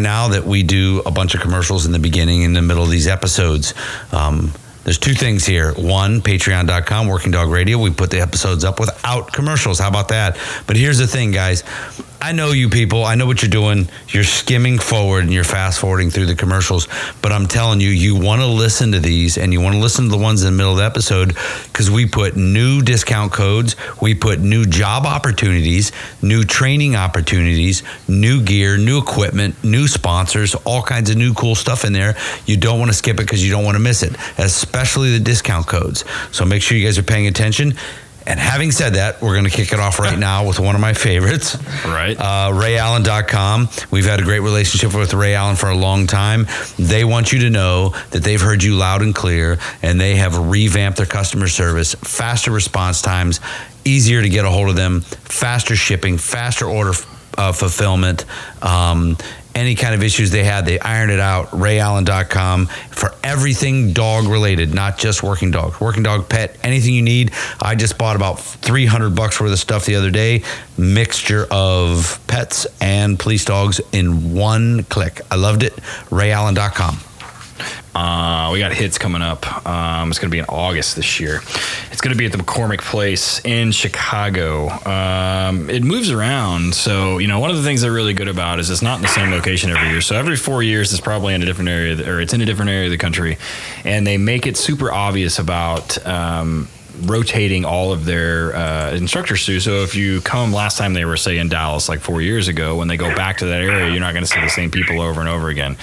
now that we do a bunch of commercials in the beginning and the middle of these episodes. Um, there's two things here. One, patreon.com, Working Dog Radio. We put the episodes up without commercials. How about that? But here's the thing, guys. I know you people. I know what you're doing. You're skimming forward and you're fast forwarding through the commercials. But I'm telling you, you want to listen to these and you want to listen to the ones in the middle of the episode because we put new discount codes, we put new job opportunities, new training opportunities, new gear, new equipment, new sponsors, all kinds of new cool stuff in there. You don't want to skip it because you don't want to miss it, especially the discount codes. So make sure you guys are paying attention. And having said that, we're going to kick it off right now with one of my favorites. Right. Uh, RayAllen.com. We've had a great relationship with Ray Allen for a long time. They want you to know that they've heard you loud and clear and they have revamped their customer service, faster response times, easier to get a hold of them, faster shipping, faster order uh, fulfillment. Um, any kind of issues they had, they ironed it out. RayAllen.com for everything dog related, not just working dog, working dog, pet, anything you need. I just bought about 300 bucks worth of stuff the other day, mixture of pets and police dogs in one click. I loved it. RayAllen.com. Uh, we got hits coming up. Um, it's going to be in August this year. It's going to be at the McCormick Place in Chicago. Um, it moves around, so you know one of the things they're really good about is it's not in the same location every year. So every four years, it's probably in a different area, or it's in a different area of the country, and they make it super obvious about. Um, rotating all of their uh, instructors too. So if you come last time they were say in Dallas like four years ago, when they go back to that area, you're not going to see the same people over and over again.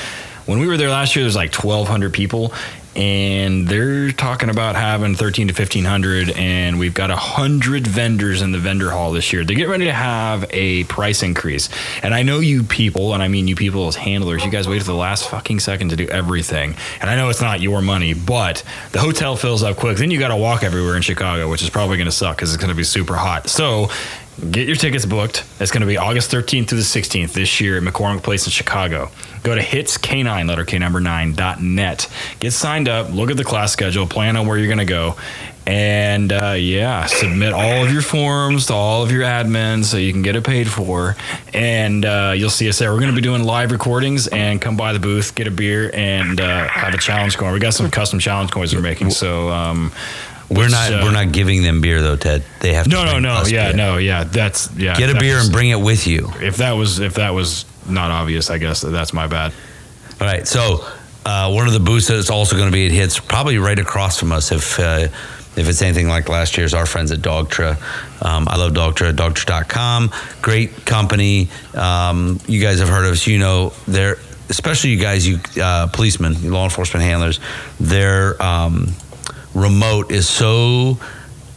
When we were there last year, there was like 1,200 people, and they're talking about having 13 to 1,500, and we've got 100 vendors in the vendor hall this year. they're getting ready to have a price increase. And I know you people, and I mean you people as handlers, you guys wait to the last fucking second to do everything. And I know it's not your money, but the hotel fills up quick. Then you got to walk everywhere in Chicago, which is probably going to suck because it's going to be super hot. So Get your tickets booked. It's going to be August 13th through the 16th this year at McCormick Place in Chicago. Go to hitsk9, letter K number 9.net. Get signed up, look at the class schedule, plan on where you're going to go, and uh, yeah, submit all of your forms to all of your admins so you can get it paid for. And uh, you'll see us there. We're going to be doing live recordings and come by the booth, get a beer, and uh, have a challenge coin. We got some custom challenge coins we're making. So, um, We're not uh, we're not giving them beer though, Ted. They have to No, no, no. Yeah, beer. no, yeah. That's yeah. Get a beer was- and bring it with you. If that was if that was not obvious, I guess that's my bad. All right. So uh, one of the booths that's also going to be at Hits, probably right across from us, if uh, if it's anything like last year's, our friends at Dogtra. Um, I love Dogtra. Dogtra.com. Great company. Um, you guys have heard of us. You know they're especially you guys, you uh, policemen, law enforcement handlers. Their um, remote is so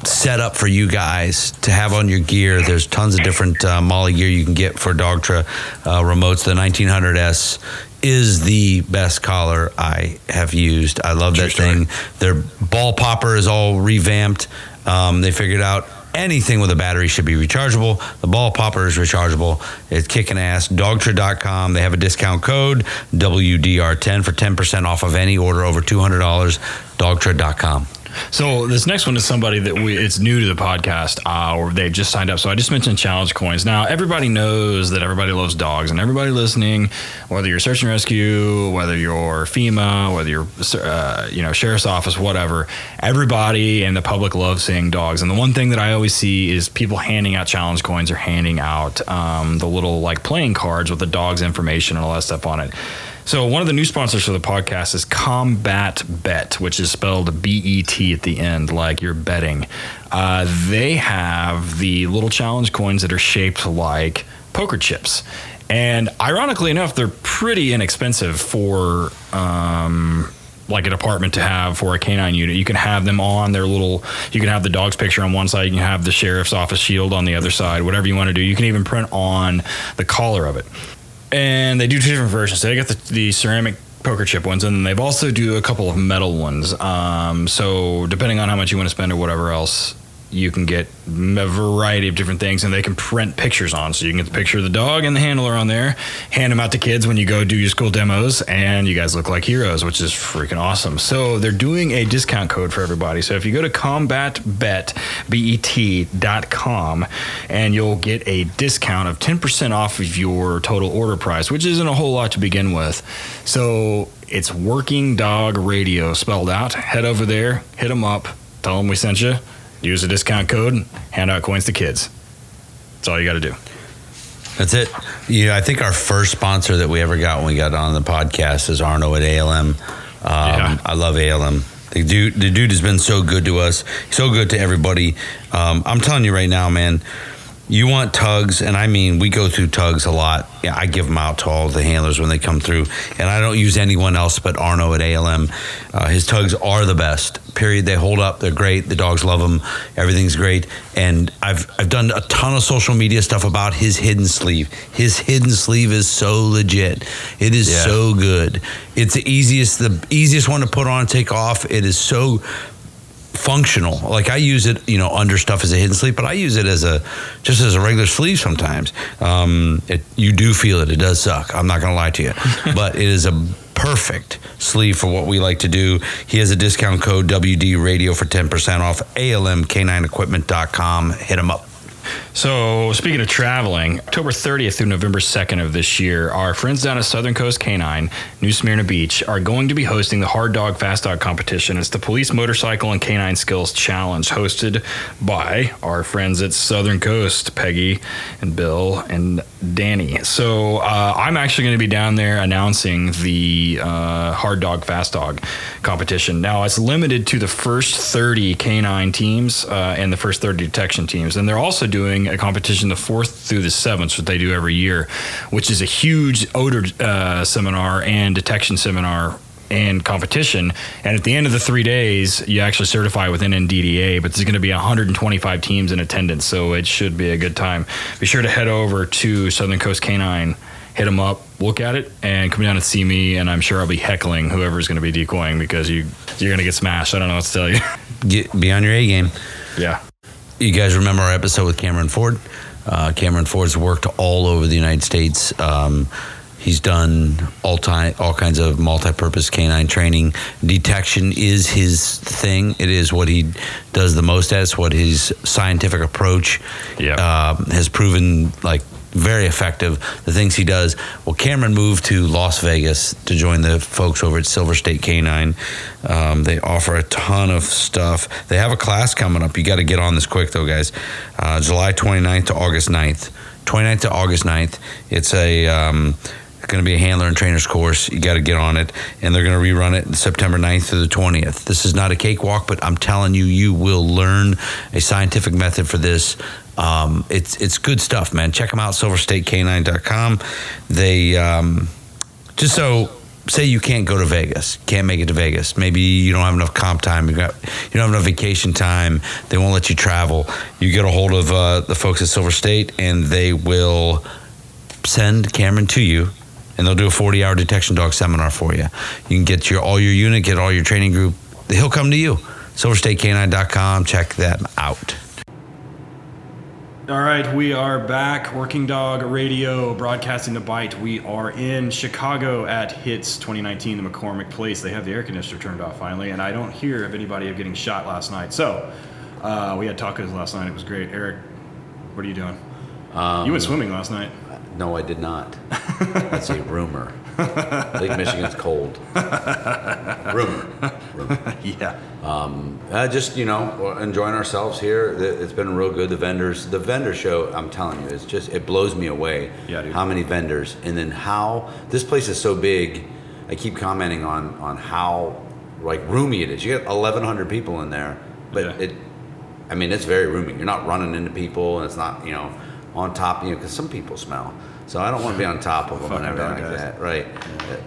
set up for you guys to have on your gear. There's tons of different uh, MOLLE gear you can get for Dogtra uh, remotes. The 1900S is the best collar I have used. I love that story. thing. Their ball popper is all revamped. Um, they figured out anything with a battery should be rechargeable. The ball popper is rechargeable. It's kicking ass. Dogtra.com. They have a discount code WDR10 for 10% off of any order over $200. Dogtra.com. So this next one is somebody that we it's new to the podcast, uh, or they just signed up. So I just mentioned challenge coins. Now everybody knows that everybody loves dogs, and everybody listening, whether you're search and rescue, whether you're FEMA, whether you're uh, you know sheriff's office, whatever, everybody and the public loves seeing dogs. And the one thing that I always see is people handing out challenge coins or handing out um, the little like playing cards with the dog's information and all that stuff on it. So one of the new sponsors for the podcast is Combat Bet, which is spelled B E T at the end, like you're betting. Uh, they have the little challenge coins that are shaped like poker chips. And ironically enough, they're pretty inexpensive for um, like a department to have for a canine unit. You can have them on their little, you can have the dog's picture on one side, you can have the sheriff's office shield on the other side, whatever you want to do. You can even print on the collar of it and they do two different versions. They got the, the ceramic poker chip ones, and they've also do a couple of metal ones. Um, so depending on how much you want to spend or whatever else, you can get a variety of different things and they can print pictures on. So you can get the picture of the dog and the handler on there. Hand them out to kids when you go do your school demos and you guys look like heroes which is freaking awesome. So they're doing a discount code for everybody. So if you go to combatbet.com and you'll get a discount of 10% off of your total order price which isn't a whole lot to begin with. So it's working dog radio spelled out. Head over there hit them up tell them we sent you use the discount code, and hand out coins to kids. That's all you got to do. That's it. Yeah, I think our first sponsor that we ever got when we got on the podcast is Arno at ALM. Um, yeah. I love ALM. The dude, the dude has been so good to us, so good to everybody. Um, I'm telling you right now, man you want tugs, and I mean, we go through tugs a lot. Yeah, I give them out to all the handlers when they come through, and I don't use anyone else but Arno at ALM. Uh, his tugs are the best. Period. They hold up. They're great. The dogs love them. Everything's great. And I've I've done a ton of social media stuff about his hidden sleeve. His hidden sleeve is so legit. It is yeah. so good. It's the easiest the easiest one to put on and take off. It is so functional. Like I use it, you know, under stuff as a hidden sleeve, but I use it as a just as a regular sleeve sometimes. Um, it, you do feel it. It does suck. I'm not going to lie to you, but it is a perfect sleeve for what we like to do. He has a discount code WD Radio for 10% off. ALMK9equipment.com. Hit him up. So, speaking of traveling, October 30th through November 2nd of this year, our friends down at Southern Coast Canine, New Smyrna Beach, are going to be hosting the Hard Dog Fast Dog competition. It's the Police Motorcycle and Canine Skills Challenge, hosted by our friends at Southern Coast, Peggy and Bill and Danny. So, uh, I'm actually going to be down there announcing the uh, Hard Dog Fast Dog competition. Now, it's limited to the first 30 canine teams uh, and the first 30 detection teams, and they're also doing a competition the fourth through the seventh, which they do every year, which is a huge odor uh, seminar and detection seminar and competition. And at the end of the three days, you actually certify with NNDDA, but there's going to be 125 teams in attendance, so it should be a good time. Be sure to head over to Southern Coast Canine, hit them up, look at it, and come down and see me. And I'm sure I'll be heckling whoever's going to be decoying because you you're going to get smashed. I don't know what to tell you. Get, be on your A game. Yeah. You guys remember our episode with Cameron Ford? Uh, Cameron Ford's worked all over the United States. Um, he's done all time, all kinds of multi-purpose canine training. Detection is his thing. It is what he does the most. It's what his scientific approach uh, has proven like very effective. The things he does. Well, Cameron moved to Las Vegas to join the folks over at Silver State Canine. Um, they offer a ton of stuff. They have a class coming up. You got to get on this quick, though, guys. Uh, July 29th to August 9th. 29th to August 9th. It's a. Um, going to be a handler and trainers course. You got to get on it, and they're going to rerun it September 9th through the 20th. This is not a cakewalk, but I'm telling you, you will learn a scientific method for this um, it's it's good stuff, man. Check them out, silverstatecanine.com. They um, just so say you can't go to Vegas, can't make it to Vegas. Maybe you don't have enough comp time. You got you don't have enough vacation time. They won't let you travel. You get a hold of uh, the folks at Silver State, and they will send Cameron to you. And they'll do a 40 hour detection dog seminar for you. You can get your all your unit, get all your training group. He'll come to you. SilverStateCanine.com. Check them out. All right, we are back. Working Dog Radio, broadcasting the bite. We are in Chicago at Hits 2019, the McCormick Place. They have the air conditioner turned off finally, and I don't hear of anybody of getting shot last night. So, uh, we had tacos last night. It was great. Eric, what are you doing? Um, you went swimming last night. No, I did not. That's a rumor. Lake Michigan's cold. rumor. rumor. Yeah. Um, uh, just you know, enjoying ourselves here. It's been real good. The vendors, the vendor show. I'm telling you, it's just it blows me away. Yeah, dude. How many vendors, and then how this place is so big. I keep commenting on on how like roomy it is. You get 1,100 people in there, but yeah. it. I mean, it's very roomy. You're not running into people, and it's not you know on top. You know, because some people smell. So I don't want to be on top of them and everything like guys. that, right?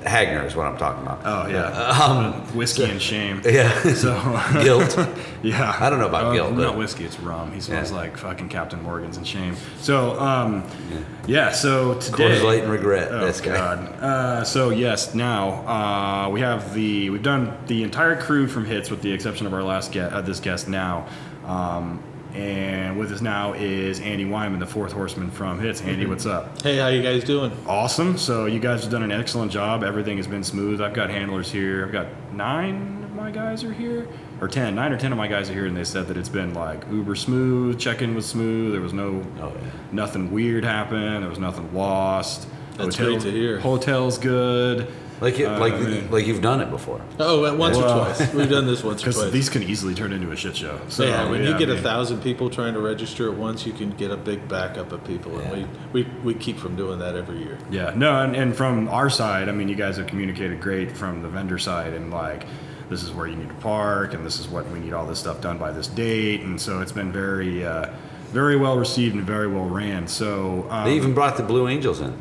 Hagner is what I'm talking about. Oh yeah, um, whiskey so, and shame. Yeah. So guilt. yeah. I don't know about uh, guilt. Not whiskey, it's rum. He smells yeah. like fucking Captain Morgan's and shame. So um, yeah. yeah. So today. Coors Light and regret. Oh this guy. God. Uh, so yes, now uh, we have the we've done the entire crew from hits with the exception of our last guest, uh, this guest now. Um, And with us now is Andy Wyman, the fourth horseman from Hits. Andy, what's up? Hey, how you guys doing? Awesome. So you guys have done an excellent job. Everything has been smooth. I've got handlers here. I've got nine of my guys are here, or ten. Nine or ten of my guys are here, and they said that it's been like uber smooth. Check-in was smooth. There was no, Oh, yeah. nothing weird happened. There was nothing lost. That's great to hear. Hotel's good. Like it, Uh, like I mean- like you've done it before. Oh, once Well- or twice. We've done this once or Because twice. these can easily turn into a shit show. So yeah, when you get I a mean- thousand people trying to register at once, you can get a big backup of people, and we, we, we keep from doing that every year. Yeah, no, and, and from our side, I mean, you guys have communicated great from the vendor side, and like, this is where you need to park, and this is what we need all this stuff done by this date, and so it's been very, uh, very well received and very well ran. So um, They even brought the Blue Angels in.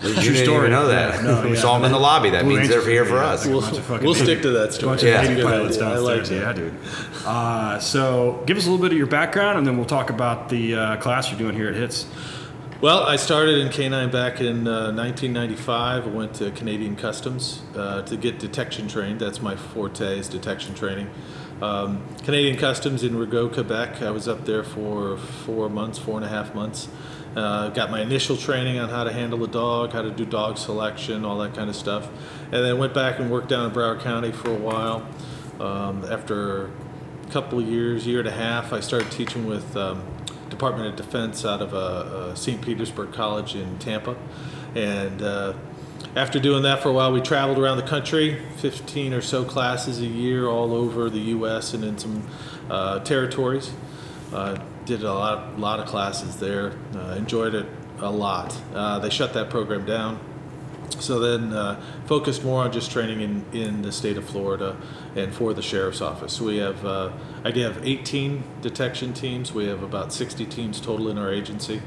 You True didn't story. even know that. Yeah, no, we yeah. saw them in the lobby. That Blue means they're here for yeah, us. We'll, bunch of fucking we'll stick to that a story. bunch of Yeah. baby pilots idea. I like that. yeah, dude. Uh, so give us a little bit of your background, and then we'll talk about the uh, class you're doing here at Hits. Well, I started in K9 back in uh, 1995. I went to Canadian Customs uh, to get detection trained. That's my forte is detection training. Um, Canadian Customs in Rigaud, Quebec. I was up there for four months, four and a half months. Uh, got my initial training on how to handle a dog, how to do dog selection, all that kind of stuff, and then went back and worked down in Broward County for a while. Um, after a couple of years, year and a half, I started teaching with um, Department of Defense out of uh, uh, St. Petersburg College in Tampa. And uh, after doing that for a while, we traveled around the country, 15 or so classes a year all over the U.S. and in some uh, territories. Did a lot, lot of classes there. Uh, enjoyed it a lot. Uh, they shut that program down. So then uh, focused more on just training in, in the state of Florida and for the sheriff's office. We have, uh, I do have 18 detection teams. We have about 60 teams total in our agency.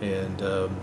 And um,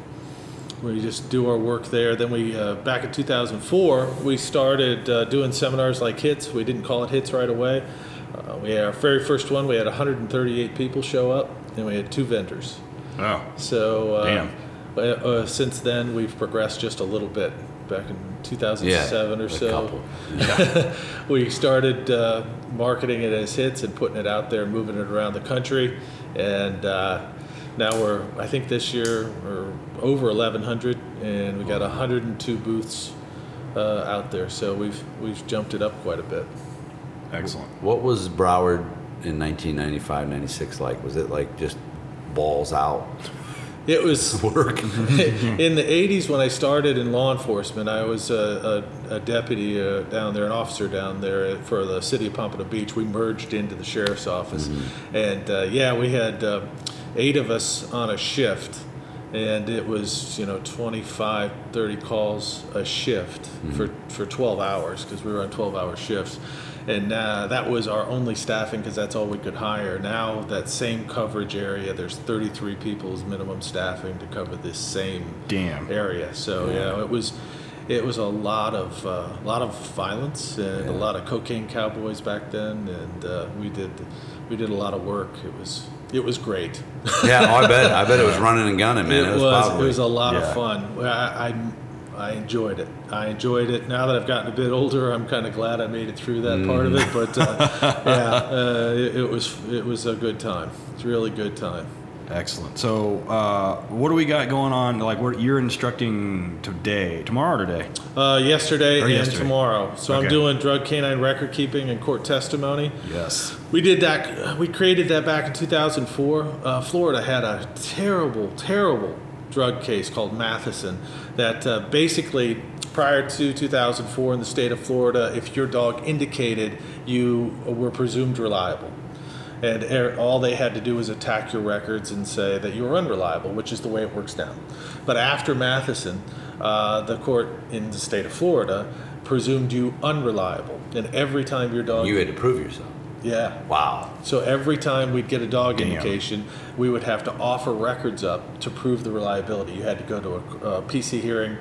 we just do our work there. Then we, uh, back in 2004, we started uh, doing seminars like HITS. We didn't call it HITS right away. Uh, we had our very first one, we had 138 people show up, and we had two vendors. Oh, So uh, Damn. uh, uh, since then, we've progressed just a little bit. Back in 2007 or a so, couple. we started uh, marketing it as hits and putting it out there, moving it around the country, and uh, now we're I think this year we're over 1,100, and we got 102 booths uh, out there. So we've we've jumped it up quite a bit. excellent. What was Broward in 1995, 96 like? Was it like just balls out It was work? in the 80s when I started in law enforcement, I was a, a, a deputy uh, down there, an officer down there for the city of Pompano Beach. We merged into the sheriff's office. And uh, yeah, we had uh, eight of us on a shift. And it was, you know, 25, 30 calls a shift for, for 12 hours because we were on 12 hour shifts. And uh, that was our only staffing because that's all we could hire. Now, that same coverage area, there's 33 people as minimum staffing to cover this same Damn. area. So yeah, it was it was a lot of uh, a lot of violence and a lot of cocaine cowboys back then, and uh, we did we did a lot of work. It was it was great. yeah, I bet. I bet it was running and gunning, man. It, was, probably. it was a lot Yeah. of fun. I, I I enjoyed it. I enjoyed it. Now that I've gotten a bit older, I'm kind of glad I made it through that part of it. Mm. But uh, yeah, uh, it, it was it was a good time. It's a really good time. Excellent. So, uh, what do we got going on? Like, what you're instructing today, tomorrow, or today? Uh, yesterday Or and yesterday. tomorrow. So Okay. I'm doing drug canine record keeping and court testimony. Yes. We did that. We created that back in 2004. Uh, Florida had a terrible, terrible drug case called Matheson. That uh, basically, prior to 2004 in the state of Florida, if your dog indicated you were presumed reliable, and er- all they had to do was attack your records and say that you were unreliable, which is the way it works now. But after Matheson, uh, the court in the state of Florida presumed you unreliable, and every time your dog, you had to prove yourself. Yeah, Wow. so every time we'd get a dog Damn. indication, we would have to offer records up to prove the reliability. You had to go to a, a PC hearing,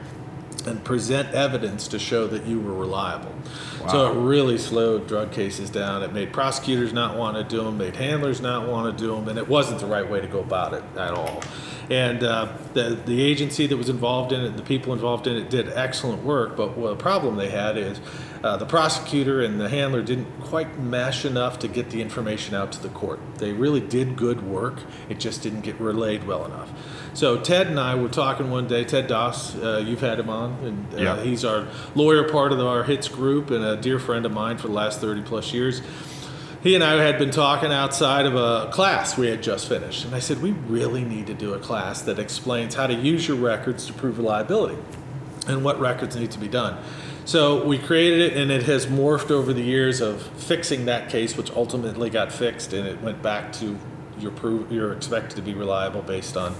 and present evidence to show that you were reliable. Wow. So it really slowed drug cases down. It made prosecutors not want to do them, made handlers not want to do them, and it wasn't the right way to go about it at all. And uh, the the agency that was involved in it, and the people involved in it, did excellent work. But what the problem they had is uh, the prosecutor and the handler didn't quite mash enough to get the information out to the court. They really did good work. It just didn't get relayed well enough. So Ted and I were talking one day. Ted Doss, uh, you've had him on, and uh, Yeah. he's our lawyer part of our hits group and a dear friend of mine for the last 30 plus years. He and I had been talking outside of a class we had just finished, and I said we really need to do a class that explains how to use your records to prove reliability and what records need to be done. So we created it, and it has morphed over the years of fixing that case, which ultimately got fixed, and it went back to you're, prove, you're expected to be reliable based on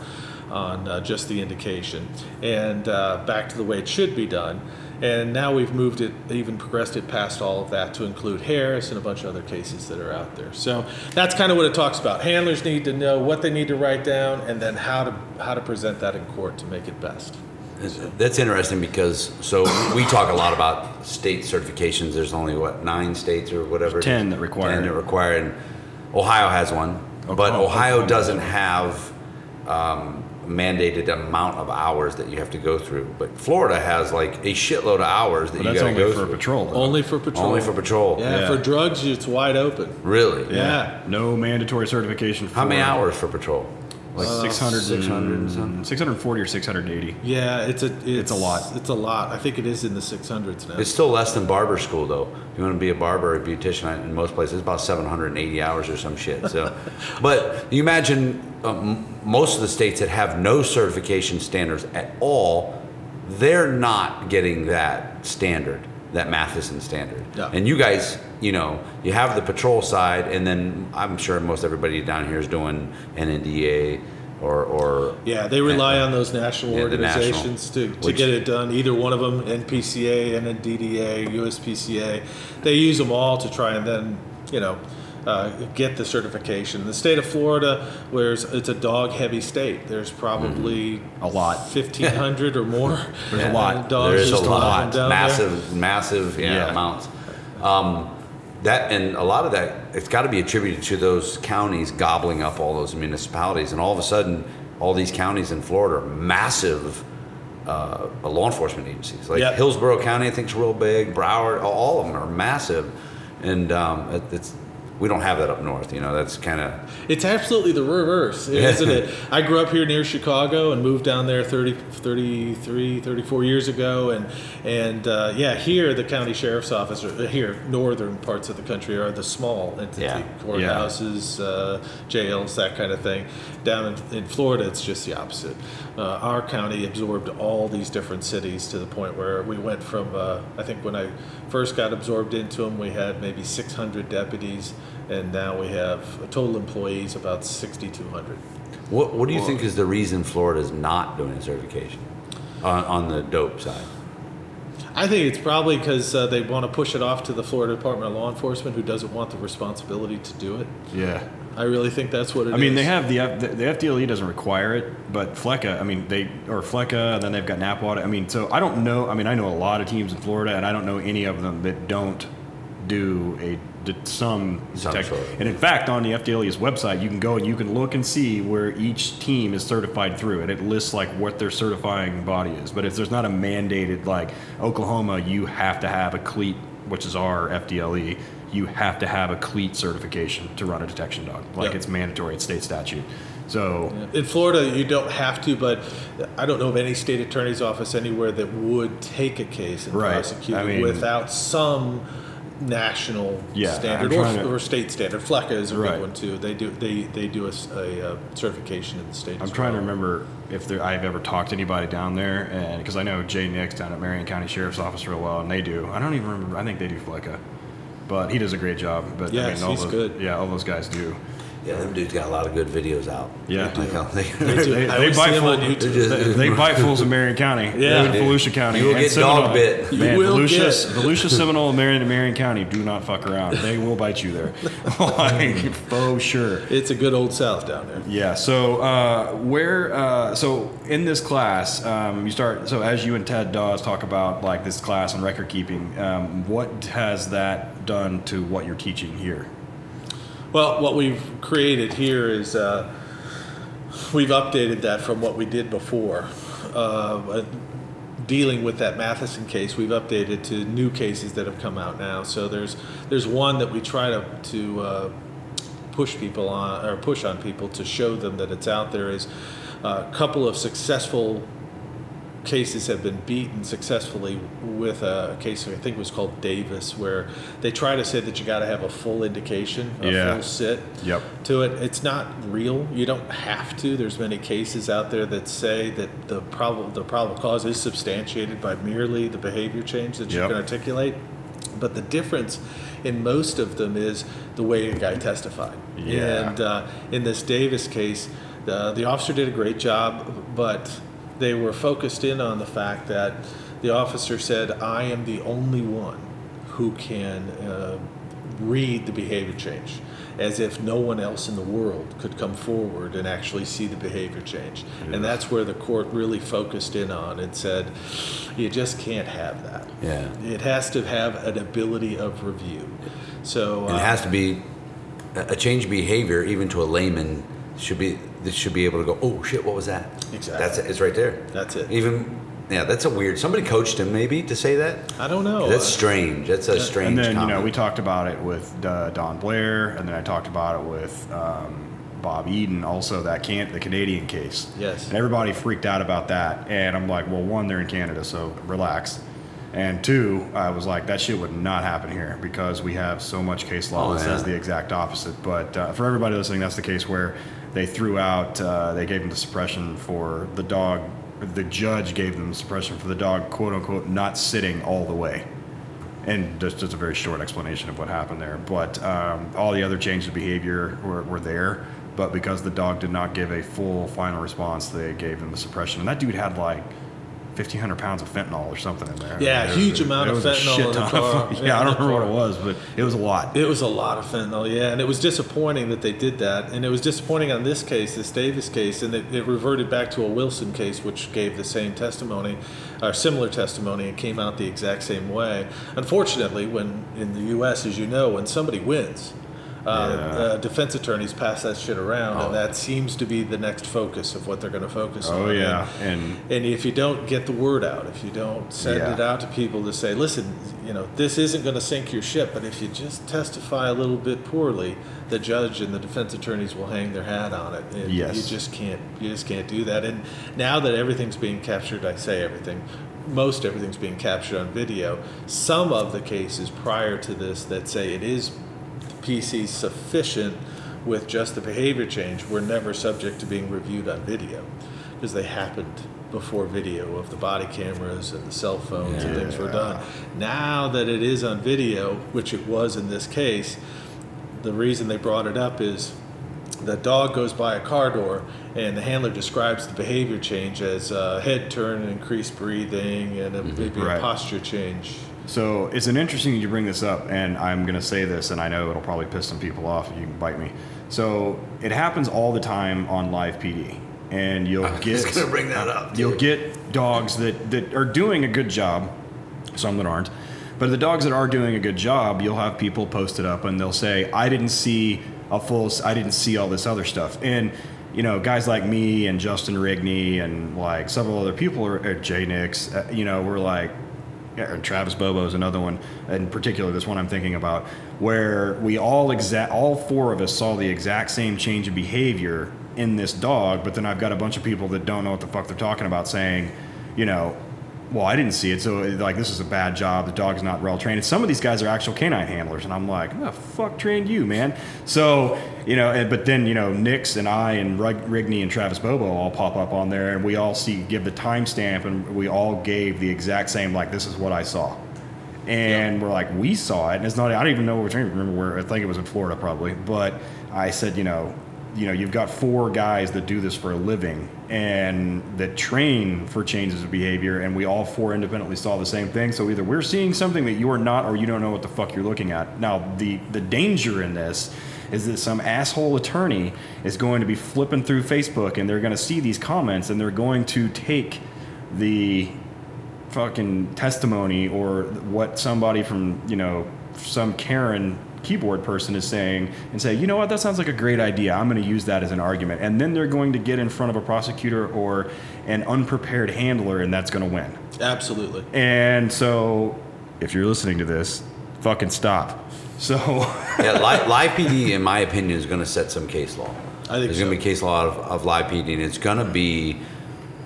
on uh, just the indication, and uh, back to the way it should be done. And now we've moved it, even progressed it past all of that to include Harris and a bunch of other cases that are out there. So that's kind of what it talks about. Handlers need to know what they need to write down, and then how to how to present that in court to make it best. That's interesting because so we talk a lot about state certifications. There's only what nine states or whatever. it is? Ten that require Ten that require, and Ohio has one, but Ohio Oklahoma doesn't have um, mandated amount of hours that you have to go through. But Florida has like a shitload of hours that But you that's got to only go for through. patrol. though. Only for patrol. Only for patrol. Yeah, Yeah. for drugs, it's wide open. Really? Yeah. No mandatory certification. How many hours for patrol? Like 600, 600 and something? 640 or 680. Yeah, it's a it's, a lot. It's a lot. I think it is in the six hundreds now. It's still less than barber school, though. If you want to be a barber or a beautician, in most places, it's about 780 hours or some shit. So, but you imagine um, most of the states that have no certification standards at all, they're not getting that standard, that Matheson standard. Yeah. And you guys, you know, you have the patrol side, and then I'm sure most everybody down here is doing NNDA or or yeah, they rely on those national Yeah, the national, organizations to, to which- get it done. Either one of them, NPCA, NNDDA, USPCA, they use them all to try and then, you know, uh, get the certification. The state of Florida, where it's a dog-heavy state, there's probably A lot. 1,500 or more. There's a lot. Dogs There is a lot, down there. massive, massive yeah, Yeah. amounts. Um, that and a lot of that, it's got to be attributed to those counties gobbling up all those municipalities, and all of a sudden, all these counties in Florida are massive uh, law enforcement agencies. Like Yep. Hillsborough County, I think is real big. Broward, all of them are massive, and um, it, it's we don't have that up north. You know, that's kind of It's absolutely the reverse, isn't it? I grew up here near Chicago and moved down there 30, 33, 34 years ago. And, and uh, yeah, here, the county sheriff's office, or here, northern parts of the country are the small entity Yeah. courthouses, uh, jails, that kind of thing. Down in, in Florida, it's just the opposite. Uh, our county absorbed all these different cities to the point where we went from, uh, I think when I first got absorbed into them, we had maybe 600 deputies, and now we have total employees about 6,200. what. What do you think is the reason Florida is not doing a certification on, on the dope side? I think it's probably because uh, they want to push it off to the Florida Department of Law Enforcement, who doesn't want the responsibility to do it. Yeah. I really think that's what it is. I mean, they have the F- the the FDLE doesn't require it, but FLECA, I mean, they or FLECA, and then they've got NAPWDA. I mean, so I don't know. I mean, I know a lot of teams in Florida, and I don't know any of them that don't do a some Some detection. sort And in fact, on the FDLE's website, you can go and you can look and see where each team is certified through, and it lists like what their certifying body is. But if there's not a mandated like Oklahoma, you have to have a CLEET, which is our FDLE. You have to have a CLEET certification to run a detection dog. Like Yep. it's mandatory, it's state statute. So In Florida, you don't have to, but I don't know of any state attorney's office anywhere that would take a case and Right. prosecute I mean- without some national Yeah, standard or, to- or state standard. FLECA is a Right. big one too. They do they they do a, s- a, uh, certification in the state. I'm trying to remember if there, I've ever talked to anybody down there, and because I know Jay Nix down at Marion County Sheriff's Office real well, and they do. I don't even remember. I think they do FLECA, but he does a great job. But I mean, all he's those, good. Yeah, all those guys do. Yeah, them dudes got a lot of good videos out. Yeah. Like, how they- They, they bite see 'em full, on YouTube. Just- they, they bite fools in Marion County. Yeah. in Volusia County. You will and get Seminole. dog bit. You Man, will Volusia, get- Volusia, Seminole, and Marion, Marion County do not fuck around. They will bite you there, like for sure. It's a good old South down there. Yeah. So uh, where? Uh, so in this class, um, you start. So as you and Ted Dawes talk about like this class on record keeping, um, what has that done to what you're teaching here? Well, what we've created here is uh, we've updated that from what we did before. Uh, dealing with that Matheson case, we've updated to new cases that have come out now. So there's there's one that we try to to uh, push people on or push on people to show them that it's out there. Is a couple of successful cases have been beaten successfully with a case I think was called Davis, where they try to say that you got to have a full indication, a Yeah. full sit Yep. to it. It's not real. You don't have to. There's many cases out there that say that the problem the probable cause is substantiated by merely the behavior change that you Yep. can articulate. But the difference in most of them is the way a guy testified. Yeah. And uh, in this Davis case, the, the officer did a great job, but they were focused in on the fact that the officer said, I am the only one who can uh, read the behavior change, as if no one else in the world could come forward and actually see the behavior change. And that's where the court really focused in on and said, you just can't have that. Yeah. It has to have an ability of review. So uh, it has to be a a change of behavior, even to a layman, should be that should be able to go, oh shit, what was that? Exactly. That's it. It's right there. That's it. Even yeah, that's a weird. Somebody coached him maybe to say that. I don't know. That's Uh, strange. That's a strange. and then you know we talked about it with uh, Don Blair, and then I talked about it with um, Bob Eden, also that can the Canadian case. Yes. And everybody freaked out about that, and I'm like, well, one, they're in Canada, so relax. And two, I was like, that shit would not happen here because we have so much case law Oh, that yeah. says the exact opposite. But uh, for everybody listening, that's the case where they threw out, uh, they gave them the suppression for the dog. The judge gave them suppression for the dog, quote unquote, not sitting all the way and just, just a very short explanation of what happened there. But um, all the other changes of behavior were, were there, but because the dog did not give a full final response, they gave him the suppression. And that dude had like 1,500 pounds of fentanyl or something in there. Yeah, It huge was- amount of fentanyl in the car. Yeah, yeah, I don't remember what it was, but it was a lot. It was a lot of fentanyl, yeah, and it was disappointing that they did that. And it was disappointing on this case, this Davis case, and it, it reverted back to a Wilson case, which gave the same testimony, or similar testimony, and came out the exact same way. Unfortunately, when in the U.S., as you know, when somebody wins, uh, Yeah. uh, defense attorneys pass that shit around, Oh. and that seems to be the next focus of what they're going to focus on. oh, yeah. And- And and if you don't get the word out, if you don't send Yeah. it out to people to say, listen, you know, this isn't going to sink your ship, but if you just testify a little bit poorly, the judge and the defense attorneys will hang their hat on it. And Yes. You just can't, you just can't do that. And now that everything's being captured, I say everything, most everything's being captured on video. Some of the cases prior to this that say it is PC sufficient with just the behavior change were never subject to being reviewed on video because they happened before video of the body cameras and the cell phones and things were done. Now that it is on video, which it was in this case, the reason they brought it up is the dog goes by a car door and the handler describes the behavior change as a head turn and increased breathing and a, maybe Right. a posture change. So it's an interesting you bring this up, and I'm going to say this, and I know it'll probably piss some people off. If you can bite me. So it happens all the time on live PD, and you'll I get gonna bring that up. you'll get dogs that that are doing a good job, some that aren't. But the dogs that are doing a good job, you'll have people post it up, and they'll say, "I didn't see a full, I didn't see all this other stuff," and you know, guys like me and Justin Rigney and like several other people, uh, Jay Nix, uh, you know, we're like, Travis Bobo is another one, in particular, this one I'm thinking about, where we all exact, all four of us saw the exact same change in behavior in this dog, but then I've got a bunch of people that don't know what the fuck they're talking about saying, you know, well, I didn't see it, so like this is a bad job. The dog's not well trained. And some of these guys are actual canine handlers, and I'm like, the fuck trained you, man? So you know, and, but then you know, Nix and I and Rig- Rigney and Travis Bobo all pop up on there, and we all see give the timestamp, and we all gave the exact same like this is what I saw, and we're like we saw it, and it's not. I don't even know don't remember where. I think it was in Florida probably, but I said, you know, you know, you've got four guys that do this for a living and that train for changes of behavior, and we all four independently saw the same thing. So either we're seeing something that you are not, or you don't know what the fuck you're looking at. Now, the the danger in this is that some asshole attorney is going to be flipping through Facebook and they're going to see these comments and they're going to take the fucking testimony or what somebody from you know some Karen keyboard person is saying and say, you know what, that sounds like a great idea. I'm going to use that as an argument. And then they're going to get in front of a prosecutor or an unprepared handler, and that's going to win. Absolutely. And so, if you're listening to this, fucking stop. So, yeah, live, live PD, in my opinion, is going to set some case law. I think There's so. going to be case law of, of live PD, and it's going to be,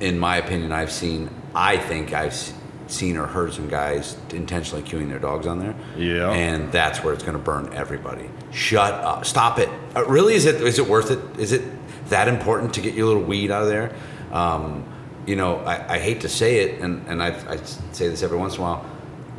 in my opinion, I've seen, I think I've s- seen or heard some guys intentionally cueing their dogs on there. Yeah. And that's where it's going to burn everybody. Shut up. Stop it. Uh, really, is it is it worth it? Is it that important to get your little weed out of there? Um, you know, I, I hate to say it, and, and I, I say this every once in a while.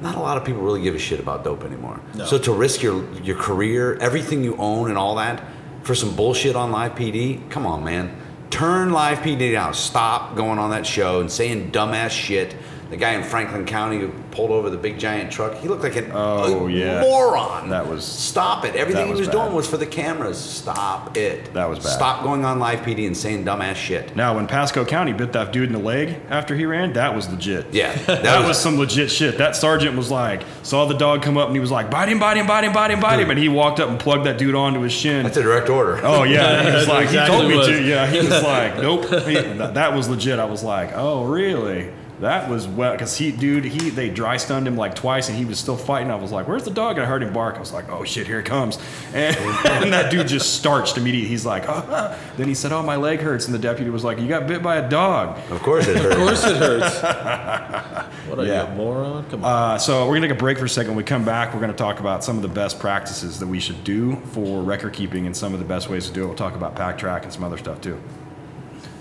Not a lot of people really give a shit about dope anymore. No. So to risk your your career, everything you own, and all that for some bullshit on live PD, come on, man. Turn live PD down. Stop going on that show and saying dumbass shit. The guy in Franklin County who pulled over the big giant truck, he looked like an Oh, a yeah. moron. That was- stop it. Everything that he was was bad. doing was for the cameras. Stop it. That was bad. Stop going on live PD and saying dumbass shit. now when Pasco County bit that dude in the leg after he ran, that was legit. Yeah, That, that was, was- some legit shit. That sergeant was like, saw the dog come up and he was like, bite him, bite him, bite him, bite him, bite him. And he walked up and plugged that dude onto his shin. That's a direct order. Oh yeah, he was like, exactly he told me what it to. Yeah, he was like, nope. He, that, that was legit. I was like, oh really? That was well, because he, dude, he they dry stunned him like twice, and he was still fighting. I was like, "Where's the dog?" And I heard him bark. I was like, "Oh shit, here it comes!" And, and that dude just starched immediately. He's like, oh. Then he said, "Oh, my leg hurts," and the deputy was like, "You got bit by a dog." Of course it hurts. Of course it hurts. what are Yeah. you, a moron? Come on. Uh, so we're gonna take a break for a second. When we come back, we're gonna talk about some of the best practices that we should do for record keeping and some of the best ways to do it. We'll talk about pack track and some other stuff too.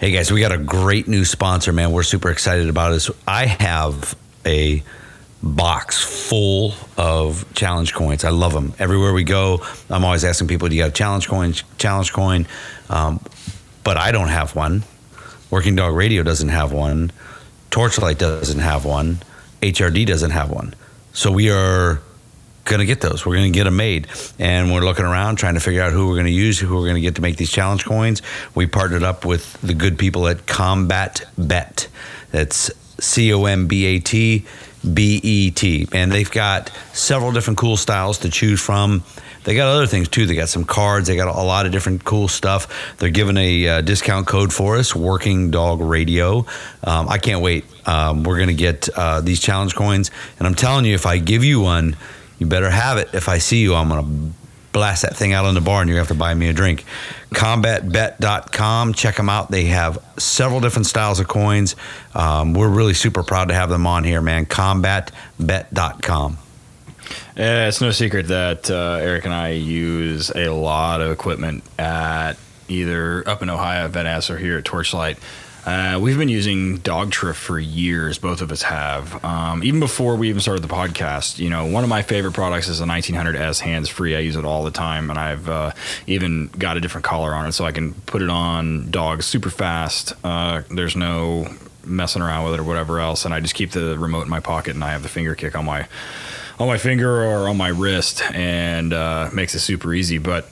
Hey guys, we got a great new sponsor, man. We're super excited about this. I have a box full of challenge coins. I love them. Everywhere we go, I'm always asking people, "Do you got a challenge coin? Challenge coin?" Um, but I don't have one. Working Dog Radio doesn't have one. Torchlight doesn't have one. HRD doesn't have one. So we are going to get those. We're going to get them made. And we're looking around trying to figure out who we're going to use, who we're going to get to make these challenge coins. We partnered up with the good people at Combat Bet. That's C O M B A T B E T. And they've got several different cool styles to choose from. They got other things too. They got some cards. They got a lot of different cool stuff. They're giving a uh, discount code for us, Working Dog Radio. Um, I can't wait. Um, we're going to get uh, these challenge coins. And I'm telling you, if I give you one, you better have it. If I see you, I'm going to blast that thing out on the bar and you have to buy me a drink. Combatbet.com. Check them out. They have several different styles of coins. Um, we're really super proud to have them on here, man. Combatbet.com. Yeah, it's no secret that uh, Eric and I use a lot of equipment at either up in Ohio at VetAss or here at Torchlight. Uh, we've been using Dogtra for years. Both of us have. Um, even before we even started the podcast, you know, one of my favorite products is the 1900S hands free. I use it all the time, and I've uh, even got a different collar on it so I can put it on dogs super fast. Uh, there's no messing around with it or whatever else, and I just keep the remote in my pocket and I have the finger kick on my on my finger or on my wrist and uh, makes it super easy. But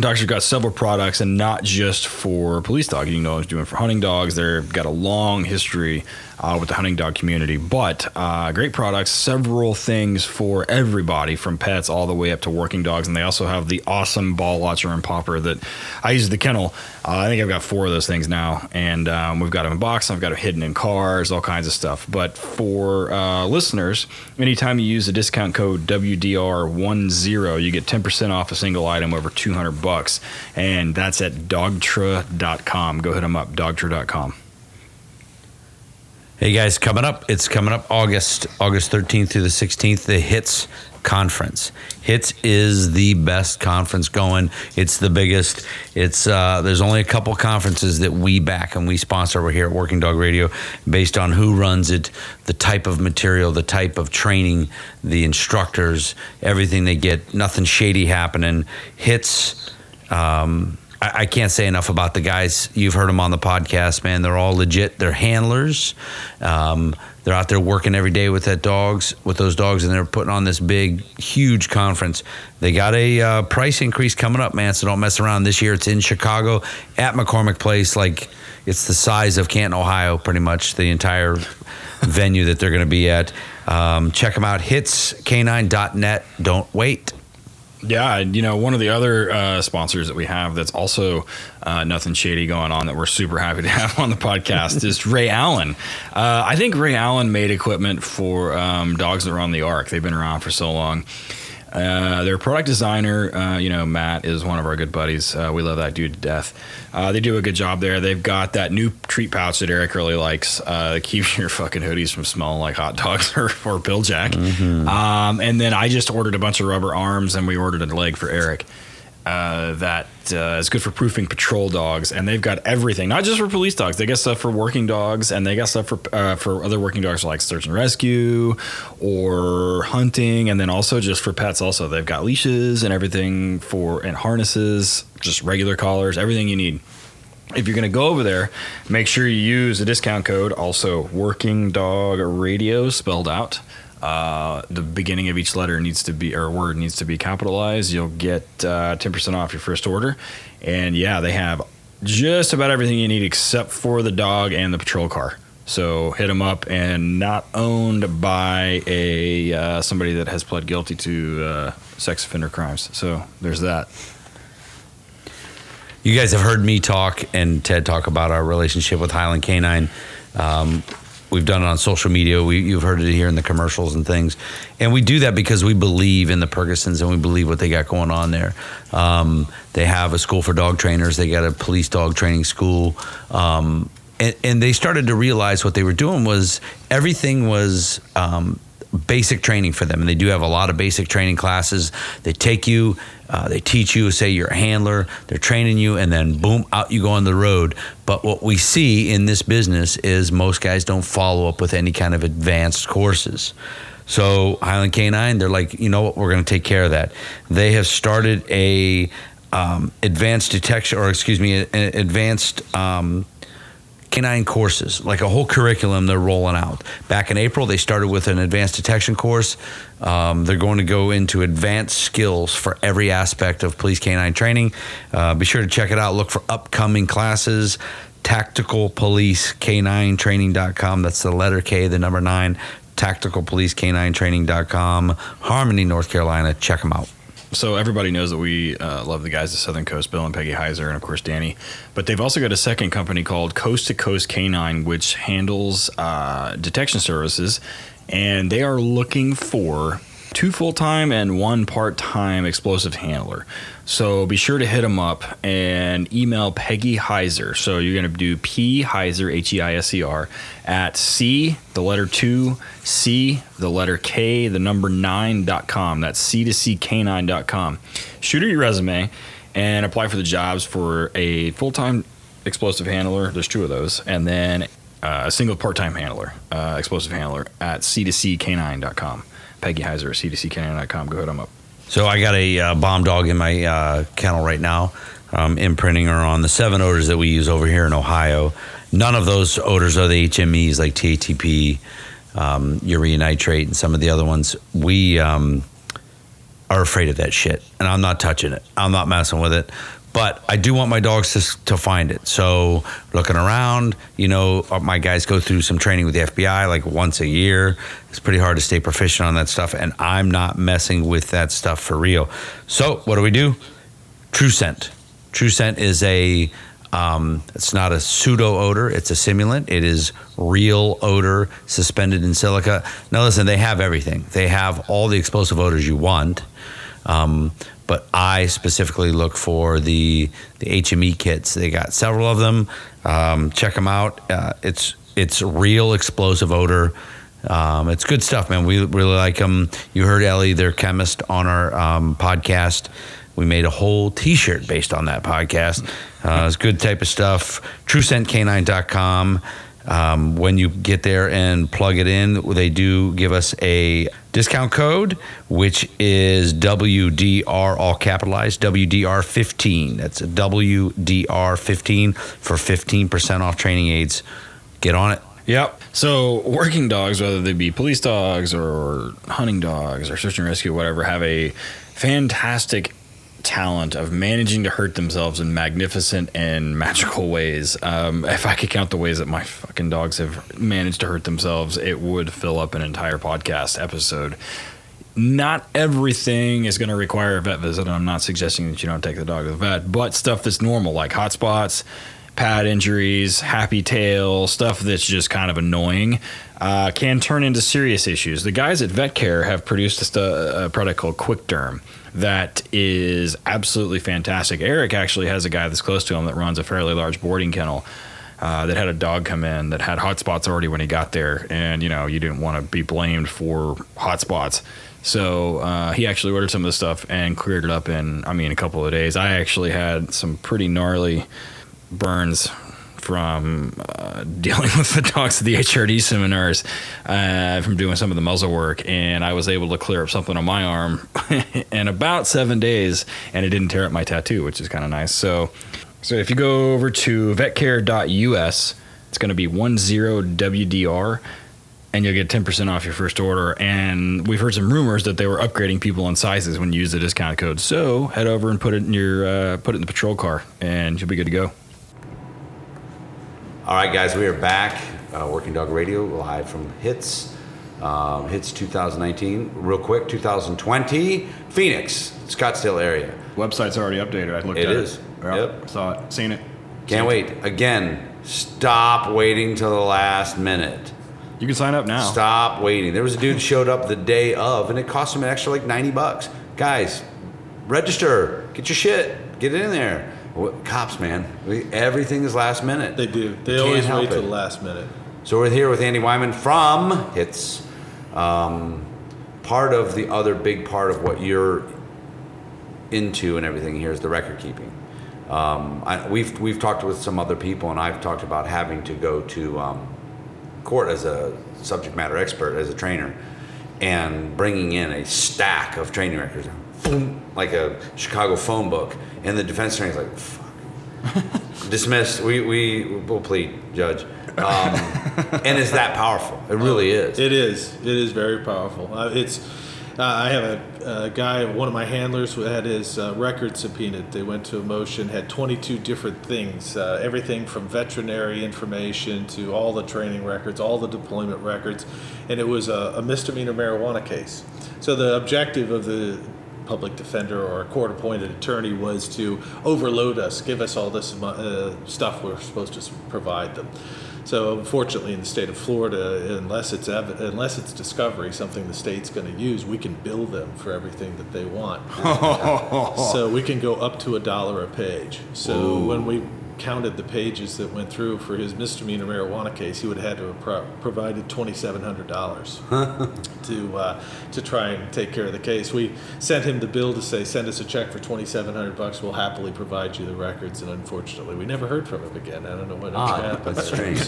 Dogtra's got several products and not just for police dogs. You know, he's doing for hunting dogs. They've got a long history uh, with the hunting dog community, but uh, great products, several things for everybody from pets all the way up to working dogs. And they also have the awesome ball watcher and popper that I use the kennel. Uh, I think I've got four of those things now, and um, we've got them in box. I've got them hidden in cars, all kinds of stuff. But for uh, listeners, anytime you use the discount code WDR10, you get 10% off a single item over 200 bucks, and that's at dogtra.com. Go hit them up, dogtra.com. Hey guys, coming up, it's coming up August, August 13th through the 16th, the HITS conference. HITS is the best conference going. It's the biggest. It's uh, there's only a couple conferences that we back and we sponsor over here at Working Dog Radio based on who runs it, the type of material, the type of training, the instructors, everything they get. Nothing shady happening. HITS Um, I, I can't say enough about the guys. You've heard them on the podcast, man. They're all legit. They're handlers. Um, they're out there working every day with that dogs, with those dogs, and they're putting on this big, huge conference. They got a uh, price increase coming up, man. So don't mess around. This year, it's in Chicago at McCormick Place. Like it's the size of Canton, Ohio, pretty much the entire venue that they're going to be at. Um, check them out. Hitscanine.net. Don't wait. Yeah, you know, one of the other uh, sponsors that we have that's also uh, nothing shady going on that we're super happy to have on the podcast is Ray Allen. Uh, I think Ray Allen made equipment for um, dogs that are on the Ark. They've been around for so long. Uh, their product designer, uh, you know, Matt is one of our good buddies. Uh, we love that dude to death. Uh, they do a good job there. They've got that new treat pouch that Eric really likes. Uh, keeps your fucking hoodies from smelling like hot dogs or, or Bil-Jac. Mm-hmm. Um, and then I just ordered a bunch of rubber arms and we ordered a leg for Eric. Uh, that uh, is good for proofing patrol dogs, and they've got everything, not just for police dogs. They got stuff for working dogs, and they got stuff for uh, for other working dogs like search and rescue or hunting, and then also just for pets. Also, they've got leashes and everything for and harnesses, just regular collars, everything you need. If you're going to go over there, make sure you use the discount code. Also, working dog radio spelled out. Uh, the beginning of each letter needs to be or word needs to be capitalized. You'll get uh, ten percent off your first order, and yeah, they have just about everything you need except for the dog and the patrol car. So hit them up, and not owned by a uh, somebody that has pled guilty to uh, sex offender crimes. So there's that. You guys have heard me talk and Ted talk about our relationship with Highland Canine. Um, we've done it on social media. We, you've heard it here in the commercials and things. And we do that because we believe in the Purgasons and we believe what they got going on there. Um, they have a school for dog trainers, they got a police dog training school. Um, and, and they started to realize what they were doing was everything was um, basic training for them. And they do have a lot of basic training classes. They take you, uh, they teach you, say you're a handler, they're training you, and then boom, out you go on the road. But what we see in this business is most guys don't follow up with any kind of advanced courses. So Highland Canine, they're like, you know what, we're going to take care of that. They have started a um, advanced detection, or excuse me, an advanced um, canine courses, like a whole curriculum they're rolling out. Back in April, they started with an advanced detection course. Um, they're going to go into advanced skills for every aspect of police canine training. Uh, be sure to check it out. Look for upcoming classes. Tactical Police Canine Training.com. That's the letter K, the number nine. Tactical Police Canine Training.com. Harmony, North Carolina. Check them out so everybody knows that we uh, love the guys at Southern Coast, Bill and Peggy Heiser, and of course Danny. But they've also got a second company called Coast to Coast Canine, which handles uh, detection services, and they are looking for two full time and one part time explosive handler. So be sure to hit them up and email Peggy Heiser. So you're going to do P Heiser, H E I S E R, at C, the letter two, C, the letter K, the number nine dot com. That's C to C K9 dot com. Shoot her your resume and apply for the jobs for a full time explosive handler. There's two of those. And then uh, a single part time handler, uh, explosive handler at C to C K9 dot com. Peggy Heiser at cdccanine.com. Go ahead, I'm up. So I got a uh, bomb dog in my uh, kennel right now. Imprinting her on the seven odors that we use over here in Ohio. None of those odors are the HMEs like TATP, um, urea nitrate, and some of the other ones. We um, are afraid of that shit, and I'm not touching it. I'm not messing with it. But I do want my dogs to, to find it. So looking around, you know, uh, my guys go through some training with the FBI like once a year. It's pretty hard to stay proficient on that stuff, and I'm not messing with that stuff for real. So what do we do? True Scent. True Scent is a um, it's not a pseudo odor, it's a simulant. It is real odor suspended in silica. Now, listen, they have everything. They have all the explosive odors you want. Um, but I specifically look for the the HME kits. They got several of them. Um, check them out. Uh, it's it's real explosive odor. Um, it's good stuff, man. We really like them. You heard Ellie, their chemist, on our um, podcast. We made a whole T-shirt based on that podcast. Uh, it's good type of stuff. TrueScentK9.com. Um, when you get there and plug it in, they do give us a discount code, which is WDR, all capitalized, WDR15. That's WDR15 for 15% off training aids. Get on it. Yep. So working dogs, whether they be police dogs or hunting dogs or search and rescue, whatever, have a fantastic talent of managing to hurt themselves in magnificent and magical ways. Um, if I could count the ways that my fucking dogs have managed to hurt themselves, it would fill up an entire podcast episode. Not everything is going to require a vet visit. I'm not suggesting that you don't take the dog to the vet, but stuff that's normal, like hot spots, pad injuries, happy tail, stuff that's just kind of annoying, uh, can turn into serious issues. The guys at Vet Care have produced a, a product called Quick Derm that is absolutely fantastic. Eric actually has a guy that's close to him that runs a fairly large boarding kennel. Uh, that had a dog come in that had hot spots already when he got there, and you know you didn't want to be blamed for hot spots. So uh, he actually ordered some of this stuff and cleared it up in, I mean, a couple of days. I actually had some pretty gnarly burns from uh, dealing with the talks at the HRD seminars, uh, from doing some of the muzzle work, and I was able to clear up something on my arm in about seven days, and it didn't tear up my tattoo, which is kind of nice. So, so if you go over to vetcare.us, it's going to be 10WDR. And you'll get 10% off your first order. And we've heard some rumors that they were upgrading people on sizes when you use the discount code. So head over and put it in your uh, put it in the patrol car, and you'll be good to go. All right, guys, we are back. Uh, Working Dog Radio live from Hits. Um, Hits 2019. Real quick, 2020. Phoenix, Scottsdale area. Website's already updated. I looked It at is. it. Yep. Yep. Saw it. Seen it. Can't wait. Again, stop waiting till the last minute. You can sign up now. Stop waiting. There was a dude who showed up the day of, and it cost him an extra like 90 bucks. Guys, register. Get your shit. Get it in there. Cops, man. We, everything is last minute. They do. They always wait till it. the last minute. So we're here with Andy Wyman from Hits. Um, part of the other big part of what you're into and everything here is the record keeping. Um, I, we've we've talked with some other people, and I've talked about having to go to um, court as a subject matter expert, as a trainer, and bringing in a stack of training records, boom, like a Chicago phone book, and the defense attorney's like, "Fuck." dismissed. We we will plead, judge. Um, and it's that powerful. It really is. It is. It is very powerful. Uh, it's. Uh, I have a, a guy, one of my handlers, who had his uh, record subpoenaed. They went to a motion, had 22 different things, uh, everything from veterinary information to all the training records, all the deployment records, and it was a, a misdemeanor marijuana case. So the objective of the public defender or a court-appointed attorney was to overload us, give us all this uh, stuff we're supposed to provide them. So unfortunately, in the state of Florida, unless it's ev- unless it's discovery, something the state's going to use, we can bill them for everything that they want. so we can go up to a dollar a page. So when we counted the pages that went through for his misdemeanor marijuana case, he would have had to have pro- provided twenty seven hundred dollars to uh, to try and take care of the case. We sent him the bill to say, send us a check for twenty seven hundred bucks. We'll happily provide you the records. And unfortunately, we never heard from him again. I don't know what Ah, happened. that's strange.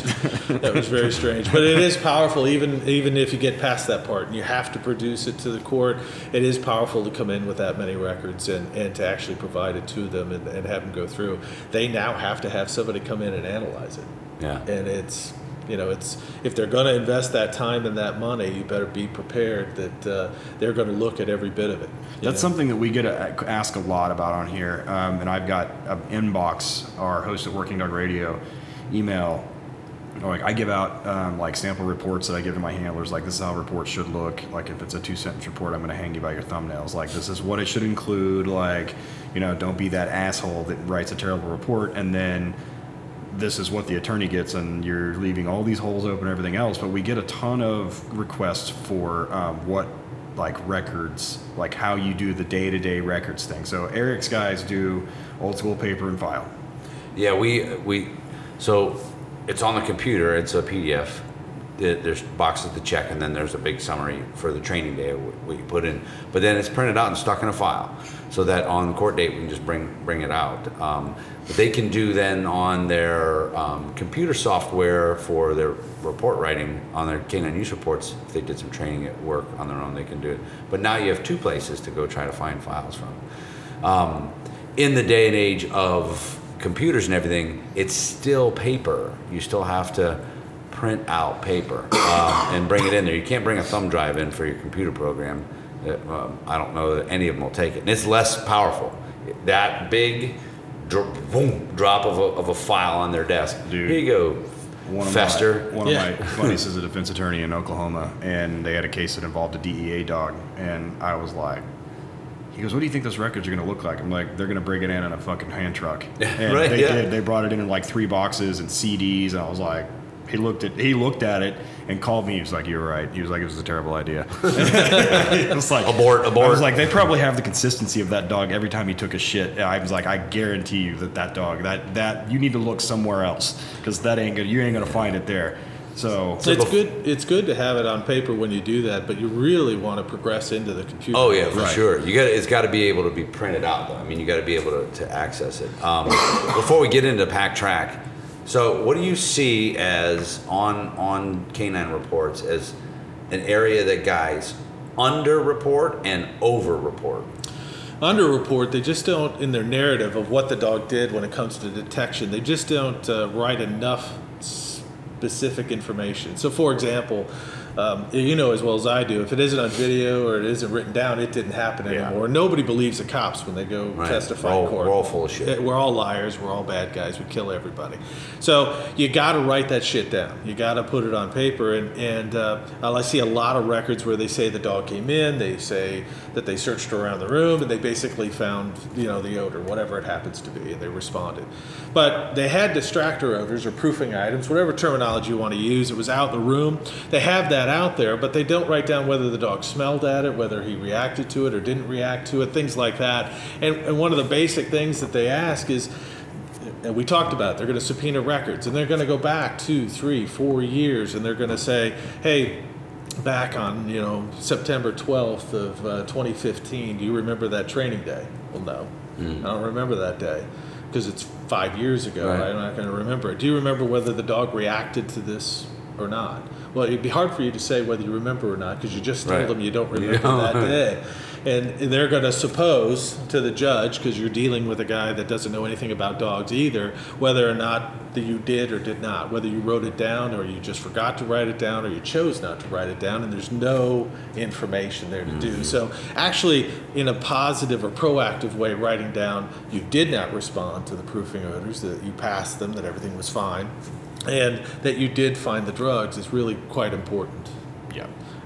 that was very strange, but it is powerful. Even even if you get past that part, and you have to produce it to the court. It is powerful to come in with that many records and, and to actually provide it to them and, and have them go through. They now have to have somebody come in and analyze it Yeah. and it's you know it's if they're going to invest that time and that money you better be prepared that uh, they're going to look at every bit of it That's know? something that we get to ask a lot about on here. Um, and I've got an inbox, our host at Working Dog Radio, email. Like I give out um, like sample reports that I give to my handlers. Like this is how reports should look. Like if it's a two sentence report, I'm going to hang you by your thumbnails. Like this is what it should include. Like you know, don't be that asshole that writes a terrible report and then this is what the attorney gets, and you're leaving all these holes open and everything else. But we get a ton of requests for um, what like records, like how you do the day to day records thing. So Eric's guys do old school paper and file. Yeah, we we so it's on the computer. It's a PDF. The- there's boxes to check, and then there's a big summary for the training day what you put in. But then it's printed out and stuck in a file, so that on court date we can just bring bring it out. Um, but they can do then on their um, computer software for their report writing on their canine use reports. If they did some training at work on their own, they can do it. But now you have two places to go try to find files from um, in the day and age of computers and everything, it's still paper. You still have to print out paper um, and bring it in there. You can't bring a thumb drive in for your computer program. Uh, um, I don't know that any of them will take it. And it's less powerful. That big dr- boom, drop of a, of a file on their desk. Dude. Here you go, One of Fester. My, one Yeah. of my buddies is a defense attorney in Oklahoma, and they had a case that involved a DEA dog, and I was like, he goes, "What do you think those records are going to look like?" I'm like, "They're going to bring it in in a fucking hand truck." And Right, they yeah. did. They brought it in in like three boxes and CDs, and I was like, he looked at he looked at it and called me. He was like, "You're right." He was like, "It was a terrible idea." it was like Abort, abort. I abort. was like, they probably have the consistency of that dog every time he took a shit. And I was like, I guarantee you that that dog that that you need to look somewhere else because that ain't good. You ain't gonna find it there. So So it's good. It's good to have it on paper when you do that, but you really want to progress into the computer. Oh yeah, for Right. sure. You got it's got to be able to be printed out though. I mean, you got to be able to, to access it. Um, before we get into pack track, so what do you see as on on canine reports as an area that guys under-report and over-report? Underreport, they just don't in their narrative of what the dog did when it comes to detection. They just don't uh, write enough specific information. So, for example. Um, you know as well as I do, if it isn't on video or it isn't written down, it didn't happen Yeah. anymore. Nobody believes the cops when they go Right. testify We're all- in court. we're all full of shit. We're all liars. We're all bad guys. We kill everybody. So you got to write that shit down. You got to put it on paper. And and uh, I see a lot of records where they say the dog came in. They say that they searched around the room and they basically found you know the odor, whatever it happens to be, and they responded. But they had distractor odors or proofing items, whatever terminology you want to use. It was out in the room. They have that out there, but they don't write down whether the dog smelled at it, whether he reacted to it or didn't react to it, things like that. And, and one of the basic things that they ask is and we talked about it, they're going to subpoena records and they're going to go back two, three, four years and they're going to say, hey, back on you know September 12th of uh, 2015, do you remember that training day? Well, no, I don't remember that day because it's five years ago. Right. I'm not going to remember it. Do you remember whether the dog reacted to this or not? Well, it'd be hard for you to say whether you remember or not because you just told Right. them you don't You remember don't. that day. And they're going to suppose to the judge, because you're dealing with a guy that doesn't know anything about dogs either, whether or not that you did or did not, whether you wrote it down or you just forgot to write it down or you chose not to write it down, and there's no information there to do. Mm-hmm. So, actually, in a positive or proactive way, writing down you did not respond to the proofing odors, that you passed them, that everything was fine, and that you did find the drugs is really quite important.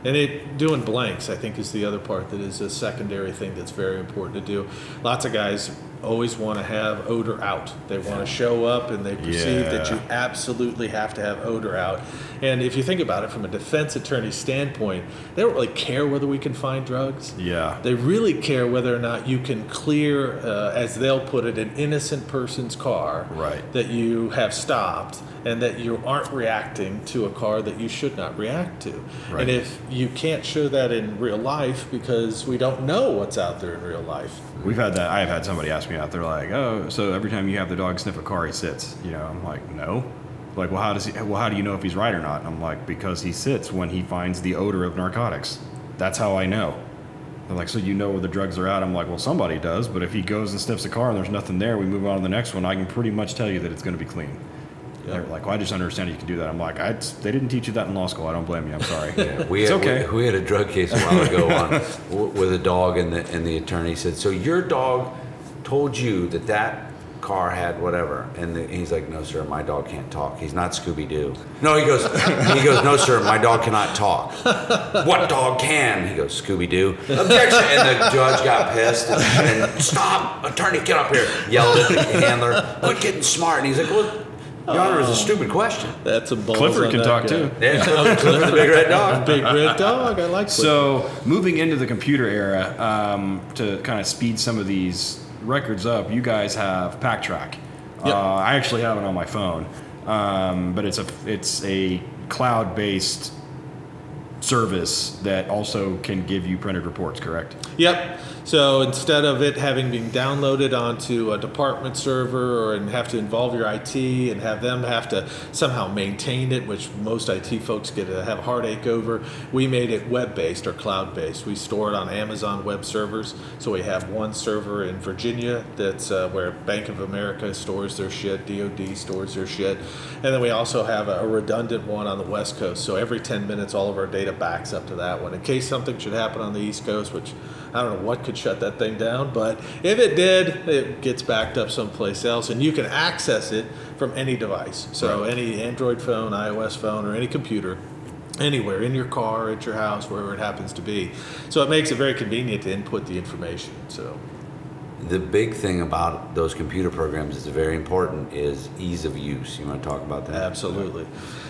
And it doing blanks, I think, is the other part that is a secondary thing that's very important to do. Lots of guys always want to have odor out. They want to show up and they perceive that you absolutely have to have odor out. And if you think about it from a defense attorney standpoint, they don't really care whether we can find drugs. Yeah. They really care whether or not you can clear, uh, as they'll put it, an innocent person's car Right. that you have stopped and that you aren't reacting to a car that you should not react to. Right. And if you can't show that in real life because we don't know what's out there in real life. We've had that. I've had somebody ask me out. They're like, "Oh, so every time you have the dog sniff a car, he sits." You know, I'm like, "No." Like, well, how does he? Well, how do you know if he's right or not? I'm like, because he sits when he finds the odor of narcotics. That's how I know. They're like, so you know where the drugs are at? I'm like, well, somebody does. But if he goes and sniffs a car and there's nothing there, we move on to the next one. I can pretty much tell you that it's going to be clean. Yeah. They're like, well, I just understand you can do that. I'm like, I, they didn't teach you that in law school. I don't blame you. I'm sorry. We it's had, okay. we, we had a drug case a while ago on with a dog, and the and the attorney said, "So your dog told you that that car had whatever?" And the, he's like, "No, sir, my dog can't talk. He's not Scooby Doo." No, he goes, he goes, "No, sir, my dog cannot talk." what dog can? He goes, "Scooby Doo." Objection! And the judge got pissed and, and stop, attorney, get up here! Yelled at the handler, "Quit getting smart!" And he's like, "Well." Your Honor, it's a stupid question. That's a balls Clifford can talk guy. too. Yeah, Clifford the big red dog. Big red dog. I like Clifford. So, moving into the computer era, um, to kind of speed some of these records up, you guys have PackTrack. Yep. Uh, I actually have it on my phone, um, but it's a it's a cloud-based service that also can give you printed reports. Correct? Yep. So instead of it having been downloaded onto a department server or and have to involve your IT and have them have to somehow maintain it, which most IT folks get to have a heartache over, we made it web-based or cloud-based. We store it on Amazon web servers. So we have one server in Virginia that's uh, where Bank of America stores their shit, DoD stores their shit, and then we also have a, a redundant one on the West Coast. So every 10 minutes, all of our data backs up to that one in case something should happen on the East Coast, which I don't know what could shut that thing down, but if it did, it gets backed up someplace else, and you can access it from any device. So any Android phone, iOS phone, or any computer. Anywhere in your car, at your house, wherever it happens to be, so it makes it very convenient to input the information. So, The big thing about those computer programs is very important is ease of use. You want to talk about that? absolutely,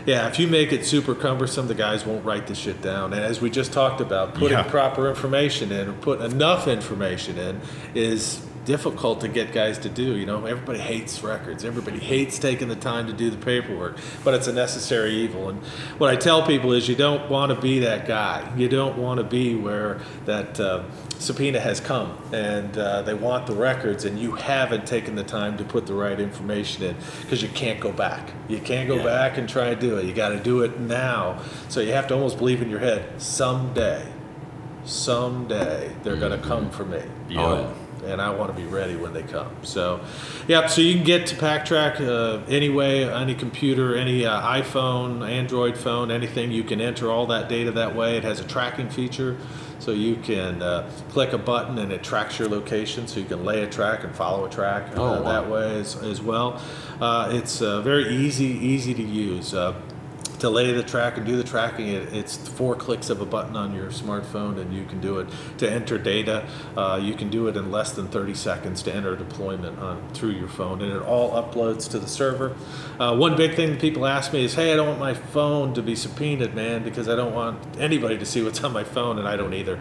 yeah. If you make it super cumbersome, the guys won't write the shit down. And as we just talked about, putting Yeah. proper information in or putting enough information in is difficult to get guys to do. You know, everybody hates records. Everybody hates taking the time to do the paperwork, but it's a necessary evil. And what I tell people is, you don't want to be that guy. You don't want to be where that. Uh, subpoena has come and uh, they want the records and you haven't taken the time to put the right information in because you can't go back you can't go Yeah. back and try to do it you got to do it now so you have to almost believe in your head someday someday they're going to come for me Oh, and I want to be ready when they come. So, yeah, so you can get to PackTrack uh, anyway, any computer, any uh, iPhone, Android phone, anything. You can enter all that data that way. It has a tracking feature, so you can uh, click a button and it tracks your location, so you can lay a track and follow a track uh, Oh, wow. that way as, as well. Uh, it's uh, very easy, easy to use. To lay the track and do the tracking, it, it's four clicks of a button on your smartphone, and you can do it. To enter data, uh, you can do it in less than 30 seconds to enter a deployment on through your phone, and it all uploads to the server. Uh, one big thing that people ask me is, "Hey, I don't want my phone to be subpoenaed, man, because I don't want anybody to see what's on my phone, and I don't either."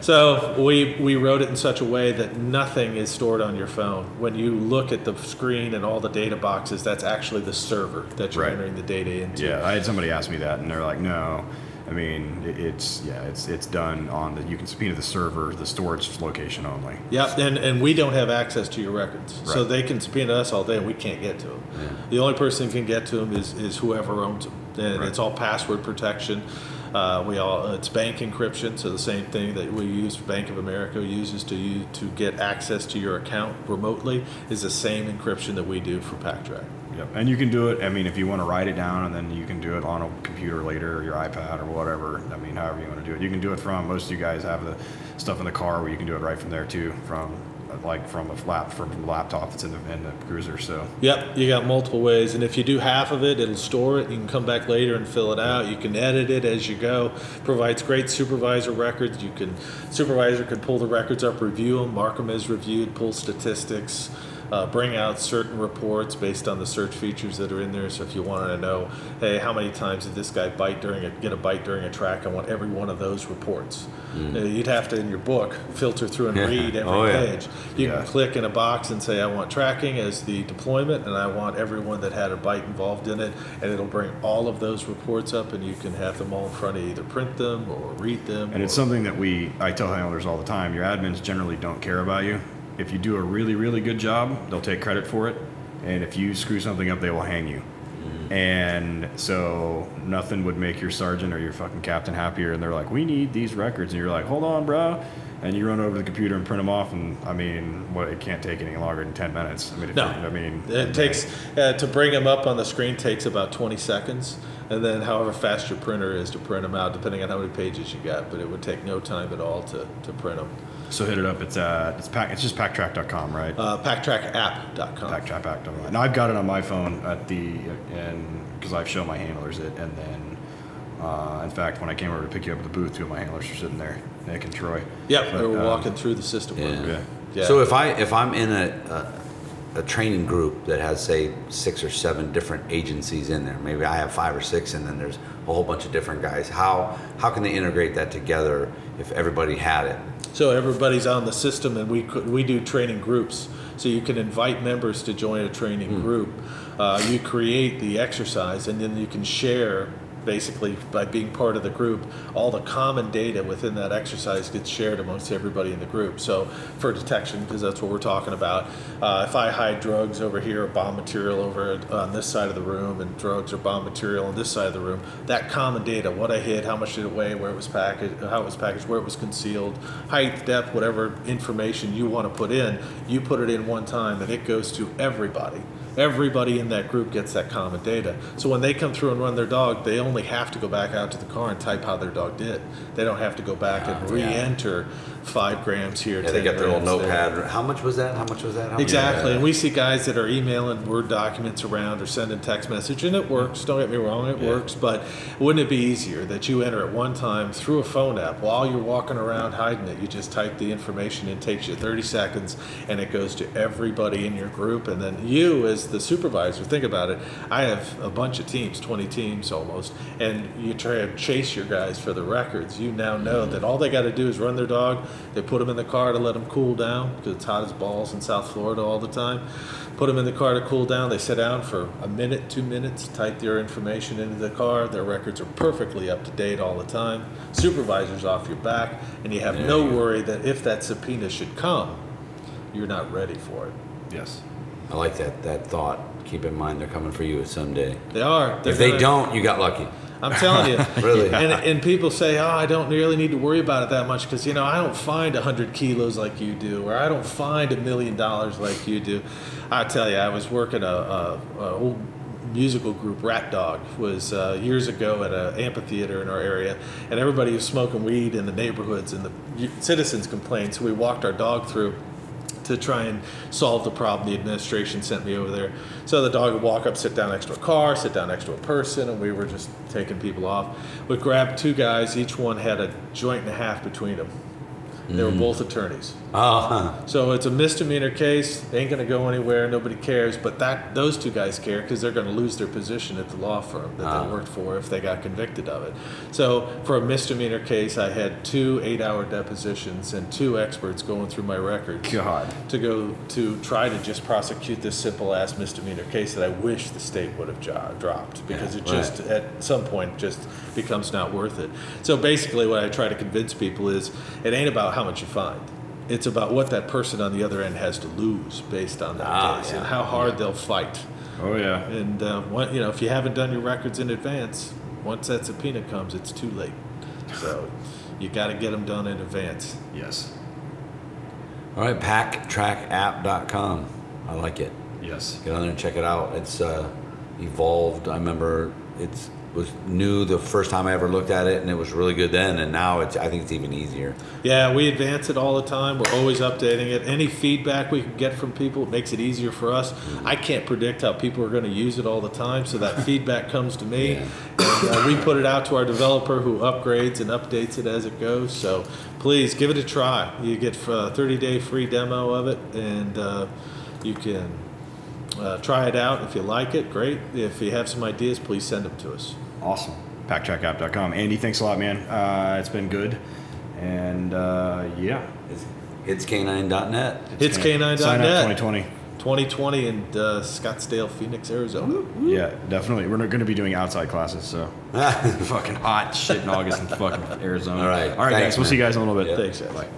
So we we wrote it in such a way that nothing is stored on your phone. When you look at the screen and all the data boxes, that's actually the server that you're Right. entering the data into. Yeah, I had somebody ask me that, and they're like, "No, I mean, it's yeah, it's it's done on the you can subpoena the server, the storage location only." Yep, and, and we don't have access to your records. So they can subpoena us all day and we can't get to them. The only person who can get to them is, is whoever owns them. And Right. it's all password protection. Uh, we all it's bank encryption, so the same thing that we use Bank of America uses to you to get access to your account remotely is the same encryption that we do for PackTrack. Yep. And you can do it. I mean, if you want to write it down, and then you can do it on a computer later, or your iPad, or whatever. I mean, however you want to do it. You can do it from. Most of you guys have the stuff in the car where you can do it right from there too, from like from a lap from a laptop that's in the in the cruiser. So Yep, you got multiple ways, and if you do half of it, it'll store it. You can come back later and fill it out. You can edit it as you go. Provides great supervisor records. You can supervisor can pull the records up, review them, mark them as reviewed, pull statistics, uh, bring out certain reports based on the search features that are in there. So if you wanted to know, hey, how many times did this guy bite during a get a bite during a track? I want every one of those reports. Uh, you'd have to in your book filter through and Yeah. read every Oh, yeah. page. You Yeah. can click in a box and say I want tracking as the deployment, and I want everyone that had a bite involved in it, and it'll bring all of those reports up, and you can have them all in front of you, either print them or read them. And it's something that we, I tell handlers all the time, your admins generally don't care about you. If you do a really, really good job, they'll take credit for it. And if you screw something up, they will hang you. And so nothing would make your sergeant or your fucking captain happier. And they're like, we need these records. And you're like, hold on, bro. And you run over to the computer and print them off. And I mean, what, it can't take any longer than 10 minutes. I mean, No, I mean, it takes uh, to bring them up on the screen takes about 20 seconds, and then however fast your printer is to print them out, depending on how many pages you got. But it would take no time at all to, to print them. So hit it up. It's, uh, it's, pack, it's just packtrack.com, right? Uh, PackTrackApp.com. Backtrack back to Now I've got it on my phone at the and because I've shown my handlers it, and then uh, in fact when I came over to pick you up at the booth, two of my handlers are sitting there, Nick and Troy. Yep, But, they were um, walking through the system. Yeah. Yeah. Yeah. So if I if I'm in a, a a training group that has say six or seven different agencies in there, maybe I have five or six, and then there's a whole bunch of different guys. How how can they integrate that together if everybody had it? So everybody's on the system, and we could, we do training groups. So you can invite members to join a training group. Uh, you create the exercise, and then you can share basically by being part of the group all the common data within that exercise gets shared amongst everybody in the group. So for detection because that's what we're talking about uh, if i hide drugs over here bomb material over on this side of the room and drugs or bomb material on this side of the room that common data what i hid how much did it weigh where it was packaged how it was packaged where it was concealed height depth whatever information you want to put in you put it in one time and it goes to everybody everybody in that group gets that common data. So when they come through and run their dog, they only have to go back out to the car and type how their dog did. They don't have to go back and re-enter five grams here. Yeah, they got their little grams there. notepad. How much was that? How much was that? Much- Exactly, and we see guys that are emailing Word documents around or sending text message, and it works. Don't get me wrong, it Yeah. works. But wouldn't it be easier that you enter at one time through a phone app while you're walking around hiding it? You just type the information It takes you 30 seconds, and it goes to everybody in your group. And then you, as the supervisor, think about it. I have a bunch of teams, 20 teams almost, and you try to chase your guys for the records. You now know that all they got to do is run their dog. They put them in the car to let them cool down because it's hot as balls in South Florida all the time. Put them in the car to cool down. They sit down for a minute, two minutes, type their information into the car. Their records are perfectly up to date all the time. Supervisor's off your back, and you have no worry that if that subpoena should come, you're not ready for it. Yes. I like that that thought. Keep in mind they're coming for you someday. They are. They're If they gonna- don't, you got lucky. I'm telling you. Really? And, and people say, oh, I don't really need to worry about it that much because, you know, I don't find 100 kilos like you do, or I don't find a million dollars like you do. I tell you, I was working a, a, a old musical group, Rat Dog, was uh, years ago at an amphitheater in our area, and everybody was smoking weed in the neighborhoods, and the citizens complained. So we walked our dog through to try and solve the problem. The administration sent me over there. So the dog would walk up, sit down next to a car, sit down next to a person, and we were just taking people off. We grabbed two guys, each one had a joint and a half between them. They were mm. both attorneys. Oh, huh. So it's a misdemeanor case. They ain't going to go anywhere. Nobody cares. But that those two guys care because they're going to lose their position at the law firm that Ah. they worked for if they got convicted of it. So for a misdemeanor case, I had two eight-hour depositions and two experts going through my records God. to go to try to just prosecute this simple ass misdemeanor case that I wish the state would have jo- dropped because Yeah, it just at some point just becomes not worth it. So basically, what I try to convince people is it ain't about how much you find. It's about what that person on the other end has to lose based on that Ah, case yeah. and how hard they'll fight. Oh yeah. And uh, what, you know, if you haven't done your records in advance, once that subpoena comes, it's too late. So you got to get them done in advance. Yes. All right, packtrackapp.com. I like it. Yes. Get on there and check it out. It's uh, evolved. I remember it was new the first time I ever looked at it, and it was really good then. And now it's I think it's even easier. Yeah, we advance it all the time. We're always updating it. Any feedback we can get from people it makes it easier for us. I can't predict how people are going to use it all the time, so that feedback comes to me, Yeah. and uh, we put it out to our developer who upgrades and updates it as it goes. So please give it a try. You get a 30 day free demo of it, and uh, you can uh, try it out. If you like it, great. If you have some ideas, please send them to us. Awesome. Packtrackapp.com. Andy, thanks a lot, man. Uh, it's been good. And uh, yeah. It's hitscanine.net. It's K9.net. Sign up 2020. 2020 in uh, Scottsdale, Phoenix, Arizona. Yeah, definitely. We're going to be doing outside classes, so fucking hot shit in August in fucking Arizona. All right. All right, Thanks, guys. We'll see you guys in a little bit. Yeah. Thanks, Ed. Bye.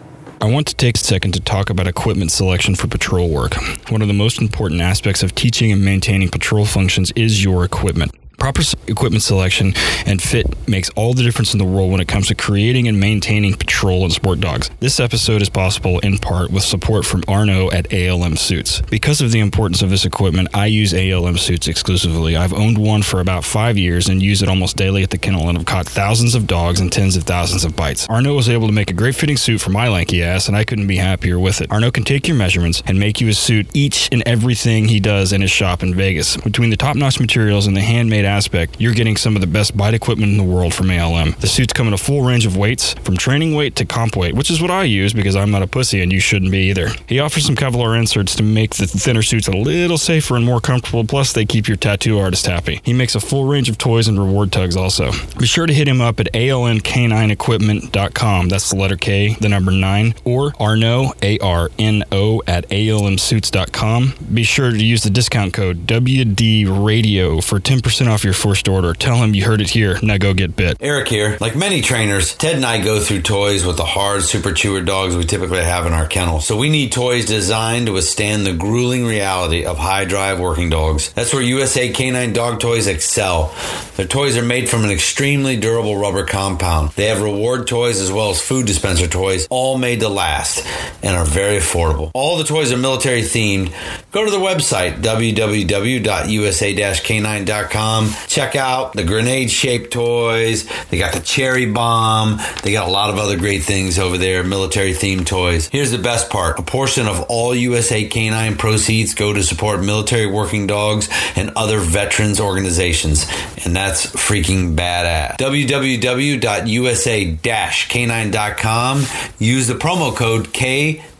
I want to take a second to talk about equipment selection for patrol work. One of the most important aspects of teaching and maintaining patrol functions is your equipment. Proper equipment selection and fit makes all the difference in the world when it comes to creating and maintaining patrol and sport dogs. This episode is possible in part with support from Arno at ALM Suits. Because of the importance of this equipment, I use ALM Suits exclusively. I've owned one for about five years and use it almost daily at the kennel and have caught thousands of dogs and tens of thousands of bites. Arno was able to make a great fitting suit for my lanky ass, and I couldn't be happier with it. Arno can take your measurements and make you a suit each and everything he does in his shop in Vegas. Between the top notch materials and the handmade aspect, you're getting some of the best bite equipment in the world from ALM. The suits come in a full range of weights, from training weight to comp weight, which is what I use because I'm not a pussy and you shouldn't be either. He offers some Kevlar inserts to make the thinner suits a little safer and more comfortable, plus, they keep your tattoo artist happy. He makes a full range of toys and reward tugs also. Be sure to hit him up at almk9equipment.com. That's the letter K, the number 9, or Arno, A R N O, at almsuits.com. Be sure to use the discount code WD Radio for 10% off your first order. Tell him you heard it here. Now go get bit. Eric here. Like many trainers, Ted and I go through toys with the hard super chewer dogs we typically have in our kennel. So we need toys designed to withstand the grueling reality of high drive working dogs. That's where USA Canine Dog Toys excel. Their toys are made from an extremely durable rubber compound. They have reward toys as well as food dispenser toys, all made to last and are very affordable. All the toys are military themed. Go to the website www.usa-canine.com. Check out the grenade shaped toys. They got the cherry bomb. They got a lot of other great things over there, military themed toys. Here's the best part. A portion of all USA Canine proceeds go to support military working dogs and other veterans organizations. And that's freaking badass. www.usa-canine.com. Use the promo code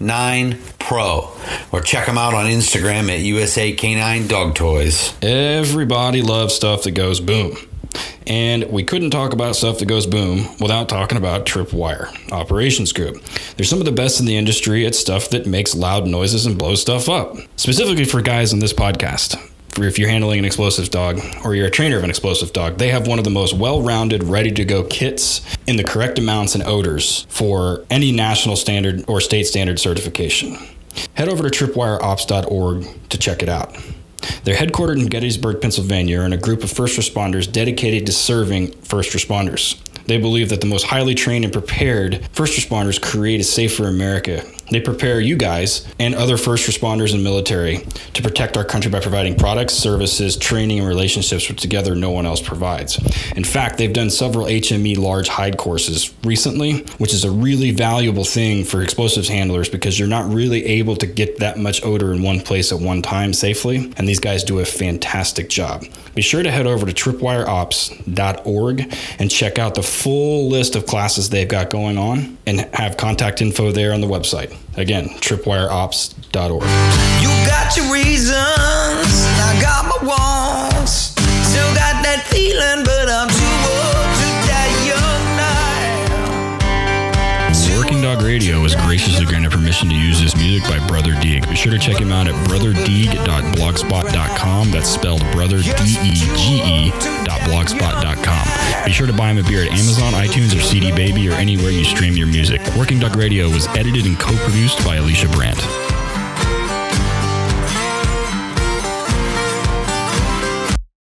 K9Pro or check them out on Instagram at USA Canine Dog Toys. Everybody loves stuff that goes boom. And we couldn't talk about stuff that goes boom without talking about Tripwire Operations Group. They're some of the best in the industry at stuff that makes loud noises and blows stuff up. Specifically for guys on this podcast. If you're handling an explosive dog or you're a trainer of an explosive dog, they have one of the most well-rounded, ready-to-go kits in the correct amounts and odors for any national standard or state standard certification. Head over to tripwireops.org to check it out. They're headquartered in Gettysburg, Pennsylvania, and a group of first responders dedicated to serving first responders. They believe that the most highly trained and prepared first responders create a safer America. They prepare you guys and other first responders and military to protect our country by providing products, services, training, and relationships which together no one else provides. In fact, they've done several HME large hide courses recently, which is a really valuable thing for explosives handlers because you're not really able to get that much odor in one place at one time safely. And these guys do a fantastic job. Be sure to head over to tripwireops.org and check out the full list of classes they've got going on and have contact info there on the website. Again, tripwireops.org. You got your reasons, I got my. Radio was graciously granted permission to use this music by Brother Dege. Be sure to check him out at brotherdege.blogspot.com. That's spelled brother D E G E dot blogspot.com. Be sure to buy him a beer at Amazon, iTunes, or CD Baby, or anywhere you stream your music. Working Dog Radio was edited and co-produced by Alicia Brandt.